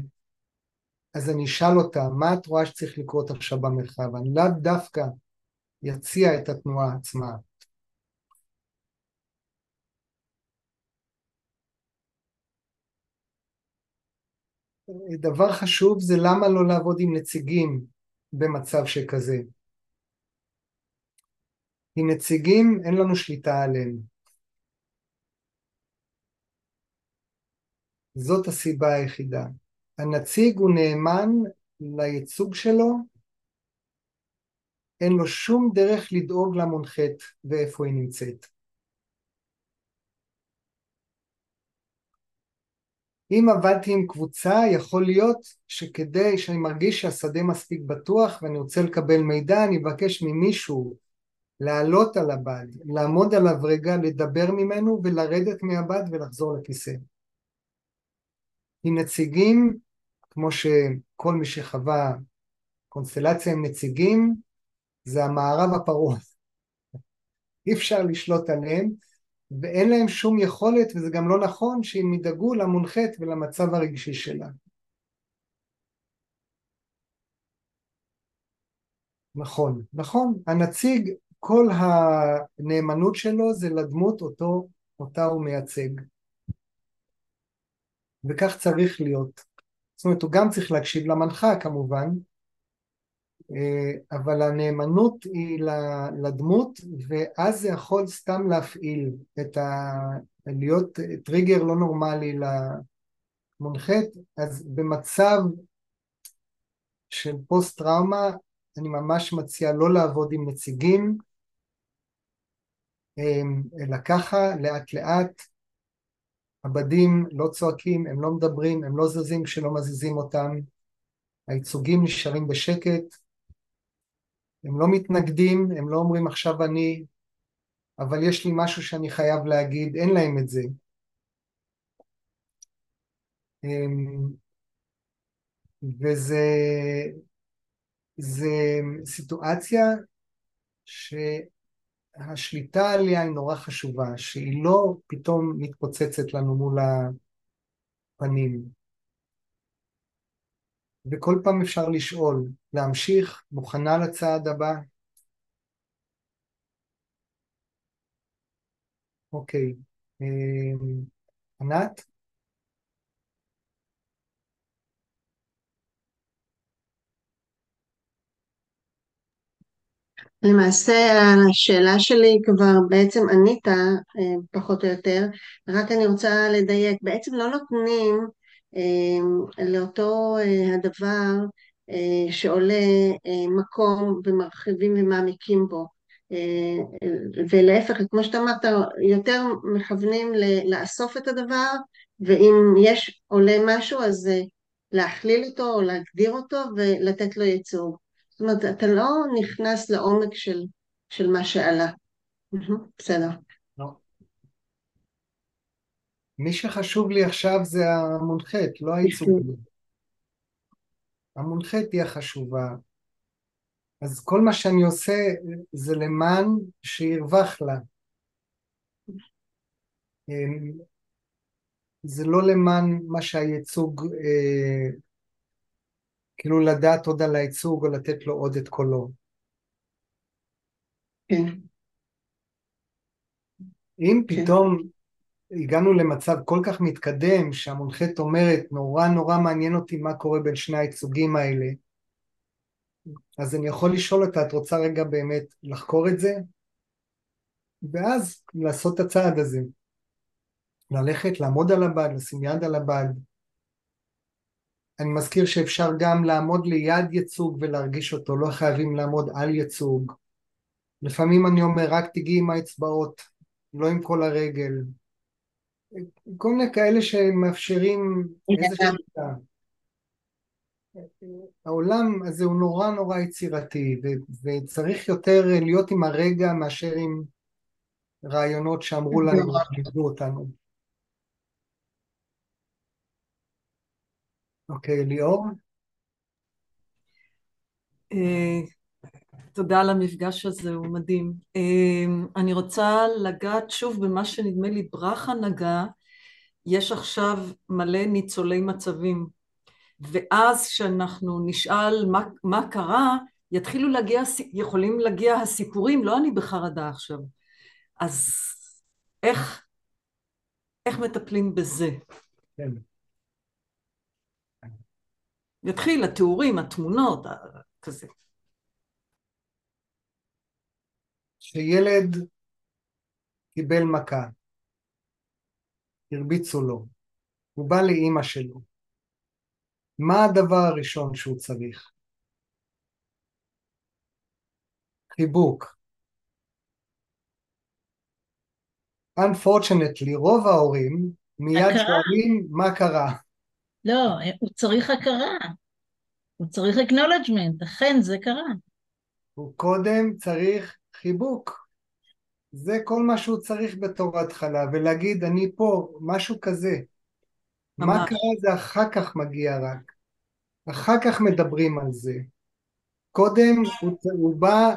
A: אז אני אשאל אותה מה את רואה שצריך לקרות עכשיו במרחב, אני לאו דווקא יציע את התנועה עצמה דבר חשוב זה למה לא לעבוד עם נציגים במצב שכזה. כי נציגים אין לנו שליטה עליהם. זאת הסיבה היחידה. הנציג הוא נאמן לייצוג שלו, אין לו שום דרך לדאוג למונחת ואיפה היא נמצאת. אם עבדתי עם קבוצה, יכול להיות שכדי שאני מרגיש שהשדה מספיק בטוח ואני רוצה לקבל מידע, אני אבקש ממישהו לעלות על הבד, לעמוד עליו רגע, לדבר ממנו ולרדת מהבד ולחזור לכיסא. עם נציגים, כמו שכל מי שחווה קונסטלציה עם נציגים, זה המערב הפרוע. אי אפשר לשלוט עליהם, ואין להם שום יכולת, וזה גם לא נכון שהם ידאגו למונחת ולמצב הרגשי שלה. נכון, נכון, הנציג, כל הנאמנות שלו זה לדמות אותו, אותה הוא מייצג. וכך צריך להיות. זאת אומרת, הוא גם צריך להקשיב למנחה כמובן, אה, אבל הנאמנות היא לדמות, ואז זה יכול סתם להפעיל את ה... להיות טריגר לא נורמלי למונחת, אז במצב של פוסט טראומה אני ממש מציע לא לעבוד עם נציגים, אה, אלא ככה לאט לאט עבדים לא צועקים, הם לא מדברים, הם לא זזים כשלא מזיזים אותם, הייצוגים נשארים בשקט, הם לא מתנגדים, הם לא אומרים עכשיו אני, אבל יש לי משהו שאני חייב להגיד, אין להם את זה. אמ, וזה זה סיטואציה ש... השליטה עליה היא נורא חשובה, שהיא לא פתאום מתפוצצת לנו מול הפנים. וכל פעם אפשר לשאול, להמשיך, מוכנה לצעד הבא? אוקיי. אמ, ענת?
O: למעשה השאלה שלי כבר בעצם ענית אה, פחות או יותר, רק אני רוצה לדייק, בעצם לא נותנים אה, לאותו אה, הדבר שעולה מקום ומרחיבים ומעמיקים בו. ולהפך, כמו שאתה אמרת, יותר מכוונים לאסוף את הדבר ואם יש עולה משהו אז להכליל אותו או להגדיר אותו ולתת לו ייצוג זאת אומרת, אתה לא נכנס לעומק של, של מה שעלה. בסדר. לא.
A: מי שחשוב לי עכשיו זה המונחת, לא הייצוג. המונחת היא החשובה. אז כל מה שאני עושה זה למען שירווח לה. אמ, זה לא למען מה שהייצוג אה, כאילו לדעת עוד על הייצוג או לתת לו עוד את קולו.
O: כן.
A: אם כן. פתאום הגענו למצב כל כך מתקדם שהמונחת אומרת נורא נורא מעניין אותי מה קורה בין שני הייצוגים האלה אז אני יכול לשאול אותה את רוצה רגע באמת לחקור את זה? ואז לעשות את הצעד הזה ללכת לעמוד על הבד לשים יד על הבד אני מזכיר שאפשר גם לעמוד ליד ייצוג ולהרגיש אותו, לא חייבים לעמוד על ייצוג. לפעמים אני אומר רק תגיעי עם האצבעות, לא עם כל הרגל. כל מיני כאלה שמאפשרים איזה שליטה. העולם הזה הוא נורא נורא יצירתי וצריך יותר להיות עם הרגע מאשר עם רעיונות שאמרו לנו, לימדו אותנו. אוקיי, ליאור?
B: אה, תודה על המפגש הזה, הוא מדהים. אה, אני רוצה לגעת שוב במה שנדמה לי ברכה נגע, יש עכשיו מלא ניצולי מצבים, ואז כשאנחנו נשאל מה, מה קרה, יתחילו להגיע, יכולים להגיע הסיפורים, לא אני בחרדה עכשיו. אז איך, איך מטפלים בזה?
A: כן.
B: יתחיל התיאורים, התמונות, כזה.
A: שילד קיבל מכה, הרביצו לו, הוא בא לאימא שלו, מה הדבר הראשון שהוא צריך? חיבוק. Unfortunately, רוב ההורים מיד. שואלים מה קרה.
L: לא, הוא צריך הכרה. הוא צריך acknowledgement, אכן זה קרה.
A: הוא קודם צריך חיבוק. זה כל מה שהוא צריך בתור התחלה, ולהגיד אני פה, משהו כזה. מה
B: ממש.
A: קרה זה אחר כך מגיע רק. אחר כך מדברים על זה. קודם הוא, הוא בא,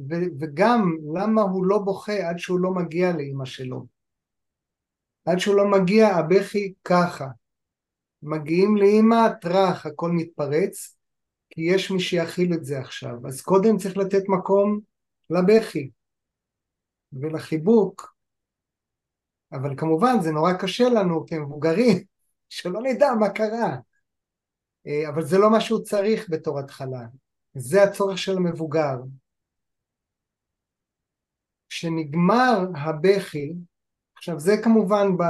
A: ו, וגם למה הוא לא בוכה עד שהוא לא מגיע לאימא שלו. עד שהוא לא מגיע הבכי ככה. מגיעים לאימא, טראח, הכל מתפרץ, כי יש מי שיכיל את זה עכשיו. אז קודם צריך לתת מקום לבכי ולחיבוק. אבל כמובן זה נורא קשה לנו כמבוגרים, שלא נדע מה קרה. אה, אבל זה לא מה שהוא צריך בתור התחלה. זה הצורך של המבוגר. כשנגמר הבכי, עכשיו זה כמובן ב,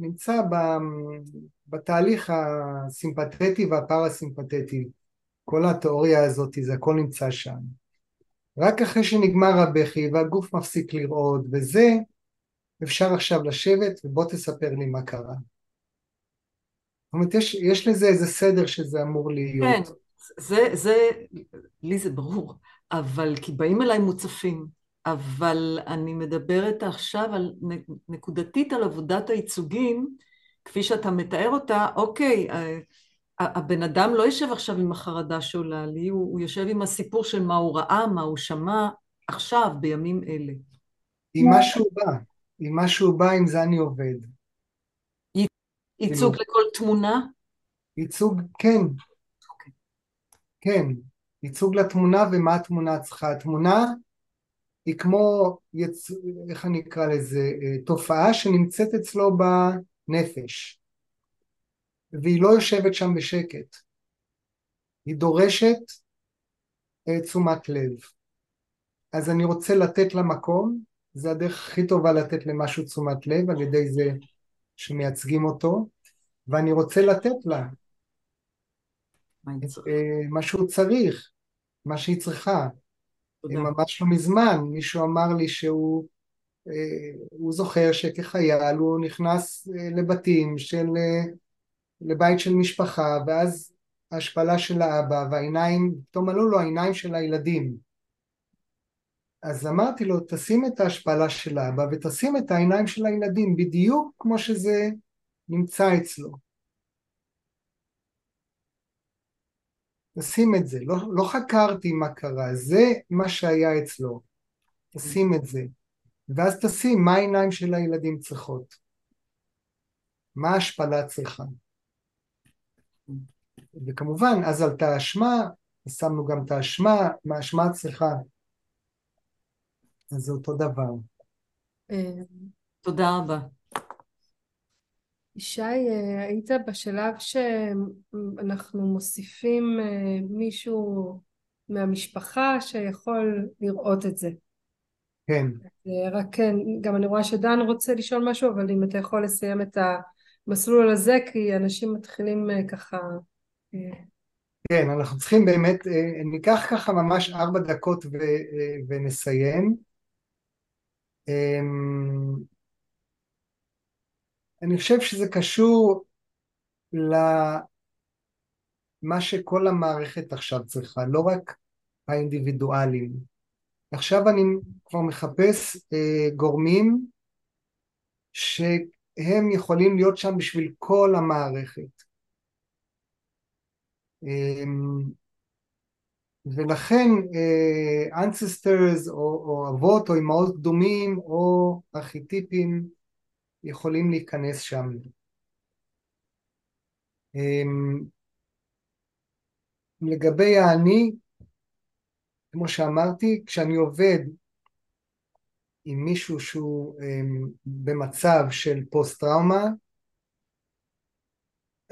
A: נמצא ב, בתהליך הסימפתטי והפרסימפתטי, כל התיאוריה הזאת, זה הכל נמצא שם. רק אחרי שנגמר הבכי והגוף מפסיק לרעוד וזה, אפשר עכשיו לשבת ובוא תספר לי מה קרה. זאת אומרת, יש, יש לזה איזה סדר שזה אמור להיות.
B: כן, זה, זה, לי זה ברור, אבל כי באים אליי מוצפים, אבל אני מדברת עכשיו על, נקודתית על עבודת הייצוגים, כפי שאתה מתאר אותה, אוקיי, הבן אדם לא יושב עכשיו עם החרדה שעולה לי, הוא, הוא יושב עם הסיפור של מה הוא ראה, מה הוא שמע, עכשיו, בימים אלה.
A: עם מה שהוא בא, עם מה שהוא בא, עם זה אני עובד.
B: ייצוג לכל תמונה?
A: ייצוג, כן. כן, ייצוג לתמונה ומה התמונה צריכה. התמונה היא כמו, יצ... איך אני אקרא לזה, אה, תופעה שנמצאת אצלו בנפש, והיא לא יושבת שם בשקט. היא דורשת אה, תשומת לב. אז אני רוצה לתת לה מקום, זה הדרך הכי טובה לתת למשהו תשומת לב, על ידי זה שמייצגים אותו, ואני רוצה לתת לה את אה, מה שהוא צריך, מה שהיא צריכה. ממש לא מזמן מישהו אמר לי שהוא הוא זוכר שכחייל הוא נכנס אה, לבתים של לבית של משפחה ואז ההשפלה של האבא והעיניים, פתאום עלו לו העיניים של הילדים. אז אמרתי לו תשים את ההשפלה של האבא ותשים את העיניים של הילדים בדיוק כמו שזה נמצא אצלו. תשים את זה, לא, לא חקרתי מה קרה, זה מה שהיה אצלו, תשים את זה, ואז תשים מה העיניים של הילדים צריכות, מה ההשפלה צריכה. וכמובן, אז עלתה האשמה, שמנו גם את האשמה, מה האשמה צריכה, אז זה אותו דבר.
B: תודה רבה.
D: ישי, היית בשלב שאנחנו מוסיפים אה, מישהו מהמשפחה שיכול לראות את זה.
A: כן.
D: רק כן, גם אני רואה שדן רוצה לשאול משהו, אבל אם אתה יכול לסיים את המסלול הזה, כי אנשים מתחילים אה, ככה...
A: כן, אנחנו צריכים באמת, ניקח ככה ממש ארבע דקות ו, ונסיים. אמ, אני חושב שזה קשור למה שכל המערכת עכשיו צריכה, לא רק האינדיבידואלים. עכשיו אני כבר מחפש אה, גורמים שהם יכולים להיות שם בשביל כל המערכת. אה, ולכן אה, ancestors או, או אבות או אמהות קדומים או ארכיטיפים יכולים להיכנס שם. אמ, לגבי האני, כמו שאמרתי, כשאני עובד עם מישהו שהוא אמ, במצב של פוסט טראומה,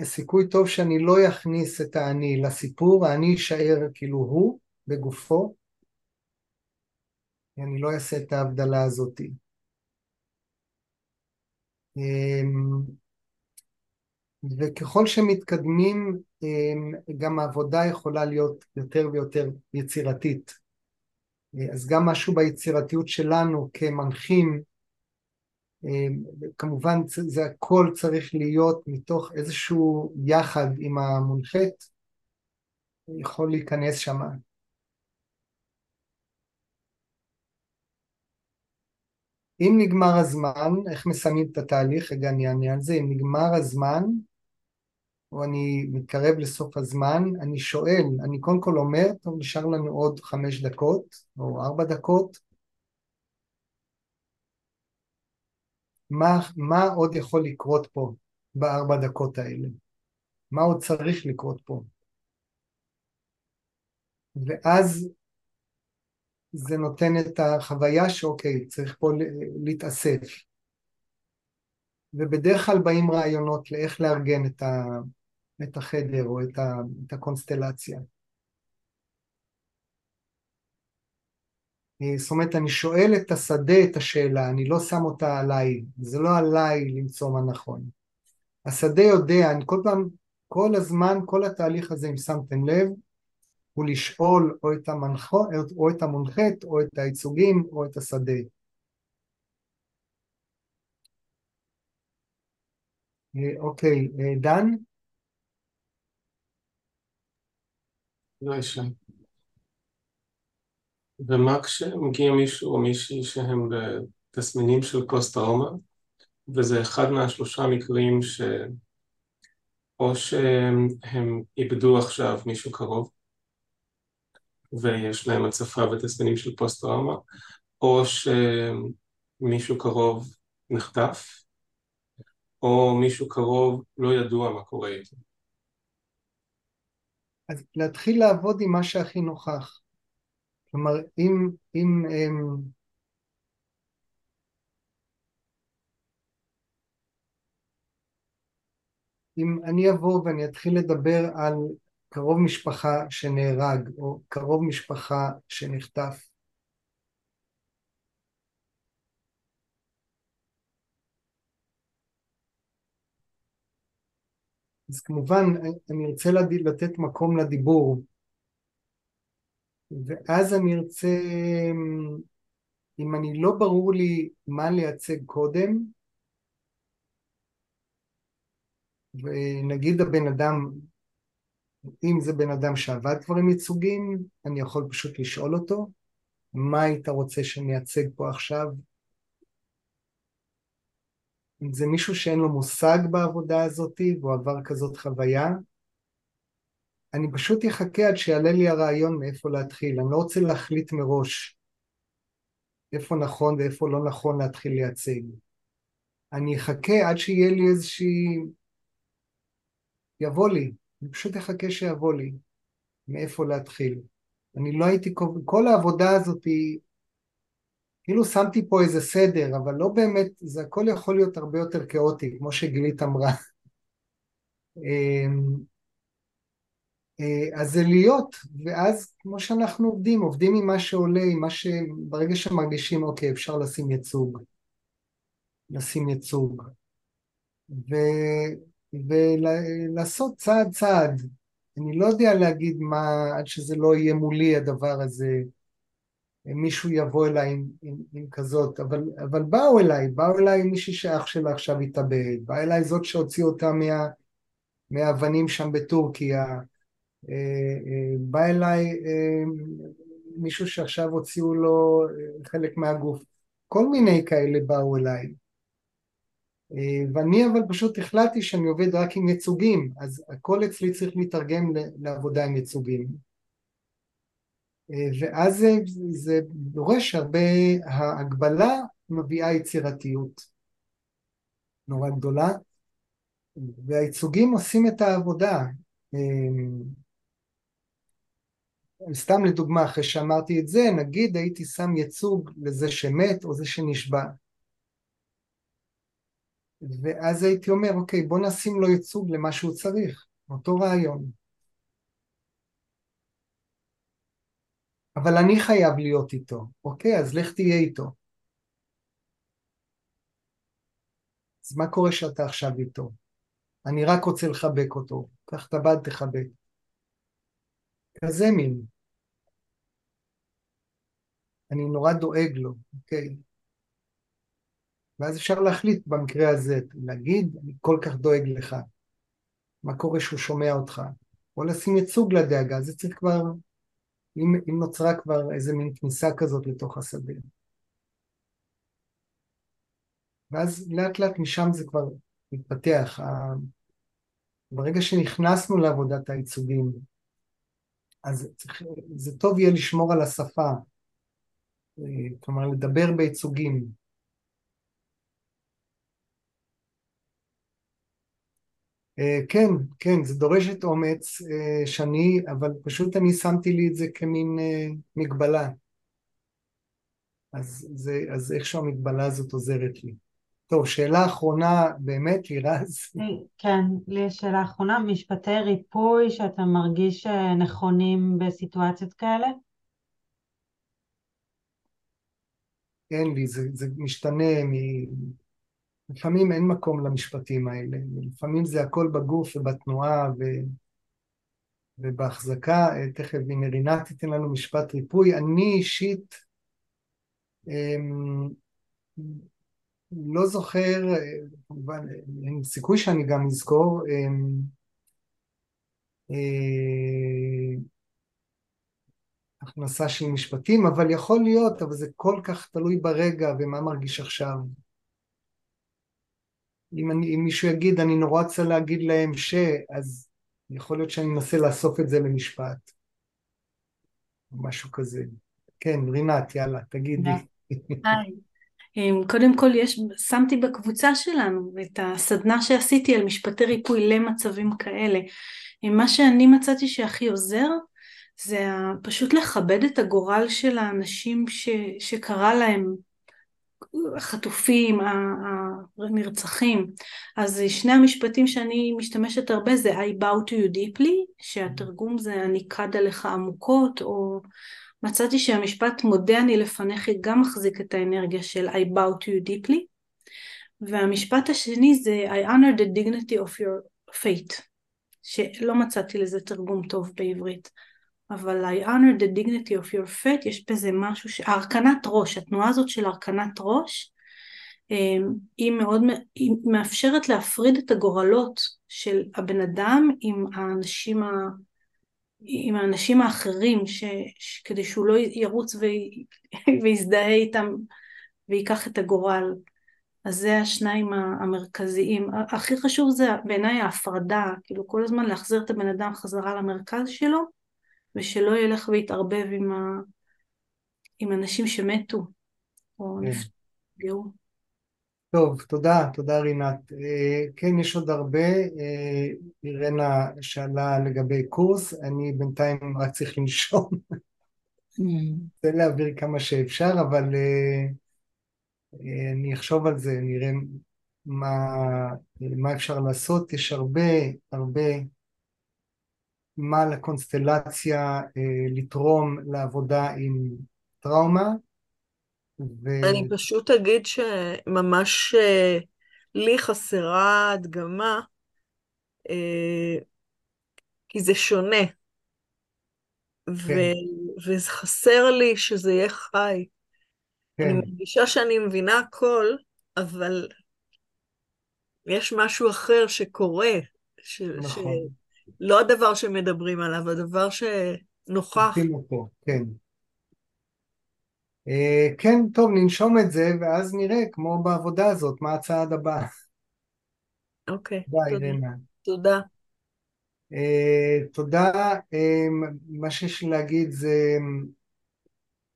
A: סיכוי טוב שאני לא אכניס את האני לסיפור, האני יישאר כאילו הוא בגופו, אני לא אעשה את ההבדלה הזאתי. וככל שמתקדמים אמ, גם העבודה יכולה להיות יותר ויותר יצירתית. אז גם משהו ביצירתיות שלנו כמנחים, אמ, כמובן זה הכל צריך להיות מתוך איזשהו יחד עם המונחת, יכול להיכנס שם. אם נגמר הזמן, איך מסיימים את התהליך? רגע אני אענה על זה, אם נגמר הזמן, או אני מתקרב לסוף הזמן, אני שואל, אני קודם כל אומר, טוב נשאר לנו עוד חמש דקות, או ארבע דקות, מה, מה עוד יכול לקרות פה בארבע דקות האלה? מה עוד צריך לקרות פה? ואז זה נותן את החוויה שאוקיי, צריך פה להתאסף. ובדרך כלל באים רעיונות לאיך לארגן את, ה, את החדר או את, ה, את הקונסטלציה. אה, זאת אומרת, אני שואל את השדה את השאלה, אני לא שם אותה עליי, זה לא עליי למצוא מה נכון. השדה יודע, אני כל פעם, כל הזמן, כל התהליך הזה, אם שמתם לב, הוא לשאול או את, המנחו, או את המונחת או את הייצוגים או את השדה. אה, אוקיי, אה, דן?
I: לא ישן. ומה כשמגיע מישהו או מישהי שהם בתסמינים של פוסט-טראומה, וזה אחד מהשלושה מקרים ש... או שהם איבדו עכשיו מישהו קרוב, ויש להם הצפה ותסמינים של פוסט-טראומה, או שמישהו קרוב נחטף, או מישהו קרוב לא ידוע מה קורה איתו.
A: אז להתחיל לעבוד עם מה שהכי נוכח. כלומר, אם, אם אם אם אני אבוא ואני אתחיל לדבר על קרוב משפחה שנהרג או קרוב משפחה שנחטף. אז כמובן אני ארצה לתת מקום לדיבור ואז אני ארצה, אם אני לא ברור לי מה לייצג קודם ונגיד הבן אדם אם זה בן אדם שעבד כבר עם ייצוגים, אני יכול פשוט לשאול אותו, מה היית רוצה שאני אייצג פה עכשיו? אם זה מישהו שאין לו מושג בעבודה הזאת והוא עבר כזאת חוויה, אני פשוט אחכה עד שיעלה לי הרעיון מאיפה להתחיל, אני לא רוצה להחליט מראש איפה נכון ואיפה לא נכון להתחיל לייצג. אני אחכה עד שיהיה לי איזושהי... יבוא לי, אני פשוט אחכה שיבוא לי מאיפה להתחיל. אני לא הייתי, כל העבודה הזאת היא, כאילו שמתי פה איזה סדר, אבל לא באמת, זה הכל יכול להיות הרבה יותר כאוטי, כמו שגילית אמרה. אמ, אה, אז זה להיות, ואז כמו שאנחנו עובדים, עובדים עם מה שעולה, עם מה ש... ברגע שמרגישים, אוקיי, אפשר לשים ייצוג, לשים ייצוג. ו... ולעשות צעד צעד. אני לא יודע להגיד מה, עד שזה לא יהיה מולי הדבר הזה, מישהו יבוא אליי עם, עם, עם כזאת, אבל, אבל באו אליי, באו אליי מישהי שאח שלה עכשיו התאבד, באה אליי זאת שהוציאה אותה מה, מהאבנים שם בטורקיה, אה, אה, בא אליי אה, מישהו שעכשיו הוציאו לו חלק מהגוף, כל מיני כאלה באו אליי. אה, ואני אבל פשוט החלטתי שאני עובד רק עם ייצוגים, אז הכל אצלי צריך להתרגם לעבודה עם ייצוגים. אה, ואז זה, זה דורש הרבה, ההגבלה מביאה יצירתיות נורא גדולה, והייצוגים עושים את העבודה. אה, סתם לדוגמה, אחרי שאמרתי את זה, נגיד הייתי שם ייצוג לזה שמת או זה שנשבע. ואז הייתי אומר, אוקיי, בוא נשים לו ייצוג למה שהוא צריך, אותו רעיון. אבל אני חייב להיות איתו, אוקיי? אז לך תהיה איתו. אז מה קורה שאתה עכשיו איתו? אני רק רוצה לחבק אותו, קח את הבד תחבק. כזה מין. אני נורא דואג לו, אוקיי? ואז אפשר להחליט במקרה הזה, להגיד, אני כל כך דואג לך. מה קורה שהוא שומע אותך? או לשים ייצוג לדאגה, זה צריך כבר, אם, אם נוצרה כבר איזה מין כניסה כזאת לתוך השדה. ואז לאט לאט משם זה כבר מתפתח. ברגע שנכנסנו לעבודת הייצוגים, אז צריך, זה טוב יהיה לשמור על השפה, כלומר לדבר בייצוגים. כן, כן, זה דורשת אומץ שני, אבל פשוט אני שמתי לי את זה כמין מגבלה. אז, זה, אז איכשהו המגבלה הזאת עוזרת לי. טוב, שאלה אחרונה באמת, לירז.
J: כן, לי יש שאלה אחרונה. משפטי ריפוי שאתה מרגיש נכונים בסיטואציות כאלה?
A: אין לי, זה, זה משתנה מ... לפעמים אין מקום למשפטים האלה, לפעמים זה הכל בגוף ובתנועה ו... ובהחזקה, תכף אם רינת תיתן לנו משפט ריפוי, אני אישית אמ, לא זוכר, כמובן אין סיכוי שאני גם אזכור, אמ, אה, הכנסה של משפטים, אבל יכול להיות, אבל זה כל כך תלוי ברגע ומה מרגיש עכשיו. אם, אני, אם מישהו יגיד, אני נורא רוצה להגיד להם ש, אז יכול להיות שאני אנסה לאסוף את זה למשפט. או משהו כזה. כן, רינת, יאללה, תגידי.
P: היי. אמ, קודם כל יש, שמתי בקבוצה שלנו את הסדנה שעשיתי על משפטי ריפוי למצבים כאלה. מה שאני מצאתי שהכי עוזר זה פשוט לכבד את הגורל של האנשים ש, שקרה להם החטופים, הנרצחים. אז שני המשפטים שאני משתמשת הרבה זה I bow to you deeply, שהתרגום זה אני קד עליך עמוקות, או מצאתי שהמשפט מודה אני לפניך גם מחזיק את האנרגיה של I bow to you deeply. והמשפט השני זה I honor the dignity of your fate, שלא מצאתי לזה תרגום טוב בעברית. אבל I honor the dignity of your fate, יש בזה משהו, ש... הרכנת ראש, התנועה הזאת של הרכנת ראש, אמ, היא מאוד, היא מאפשרת להפריד את הגורלות של הבן אדם עם האנשים, ה... עם האנשים האחרים, ש... ש... כדי שהוא לא ירוץ ו... ויזדהה איתם ויקח את הגורל. אז זה השניים המרכזיים. הכי חשוב זה בעיניי ההפרדה, כאילו כל הזמן להחזיר את הבן אדם חזרה למרכז שלו, ושלא ילך ויתערבב עם, ה... עם אנשים שמתו או
A: כן.
P: נפגעו.
A: טוב, תודה, תודה רינת. אה, כן, יש עוד הרבה. אה, אירנה שאלה לגבי קורס, אני בינתיים רק צריך לנשום. רוצה להעביר כמה שאפשר, אבל אה, אני אחשוב על זה, נראה מה, מה אפשר לעשות. יש הרבה, הרבה מה לקונסטלציה אה, לתרום לעבודה עם טראומה.
B: ו... אני פשוט אגיד שממש אה, לי חסרה הדגמה, אה, כי זה שונה. כן. ו... וזה חסר לי שזה יהיה חי. כן. אני מרגישה שאני מבינה הכל, אבל יש משהו אחר שקורה, ש... נכון. ש... לא הדבר שמדברים עליו, הדבר שנוכח.
A: אותו, כן. Uh, כן, טוב, ננשום את זה, ואז נראה, כמו בעבודה הזאת, מה הצעד הבא.
B: אוקיי,
A: okay, ביי, רנה.
B: תודה.
A: Uh, תודה. Uh, מה שיש לי להגיד זה,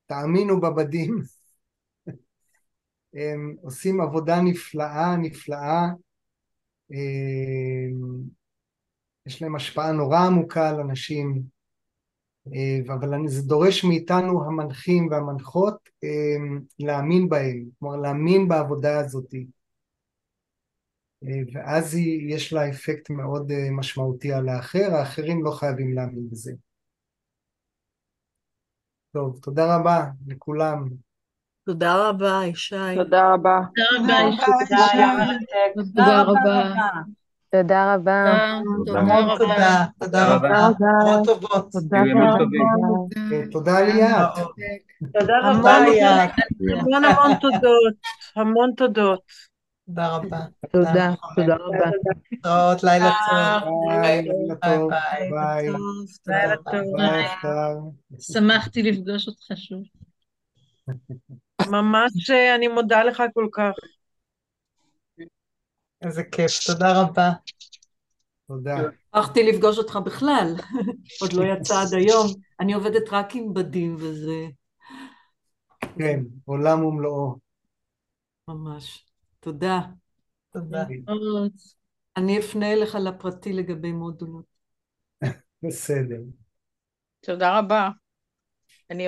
A: תאמינו בבדים. הם עושים עבודה נפלאה, נפלאה. יש להם השפעה נורא עמוקה על אנשים, אה, אבל זה דורש מאיתנו המנחים והמנחות אה, להאמין בהם, כלומר להאמין בעבודה הזאת. ואז היא, יש לה אפקט מאוד משמעותי על האחר, האחרים לא חייבים להאמין בזה. טוב, תודה רבה לכולם.
B: תודה רבה, ישי.
C: תודה רבה.
L: תודה רבה, ישי.
J: תודה רבה.
C: תודה רבה.
M: תודה. תודה רבה. המון טובות.
A: תודה ליאת.
M: תודה רבה ליאת.
N: המון המון תודות. המון תודות.
M: תודה רבה.
C: תודה, תודה רבה.
M: להתראות, לילה טוב.
A: ביי, לילה טוב. ביי.
N: לילה טוב.
L: שמחתי לפגוש אותך שוב.
N: ממש אני מודה לך כל כך.
M: איזה כיף, תודה רבה.
A: תודה.
B: שמחתי לפגוש אותך בכלל, עוד לא יצא עד היום. אני עובדת רק עם בדים וזה...
A: כן, עולם ומלואו.
B: ממש. תודה.
M: תודה.
B: אני אפנה אליך לפרטי לגבי מודולות.
A: בסדר.
Q: תודה רבה. אני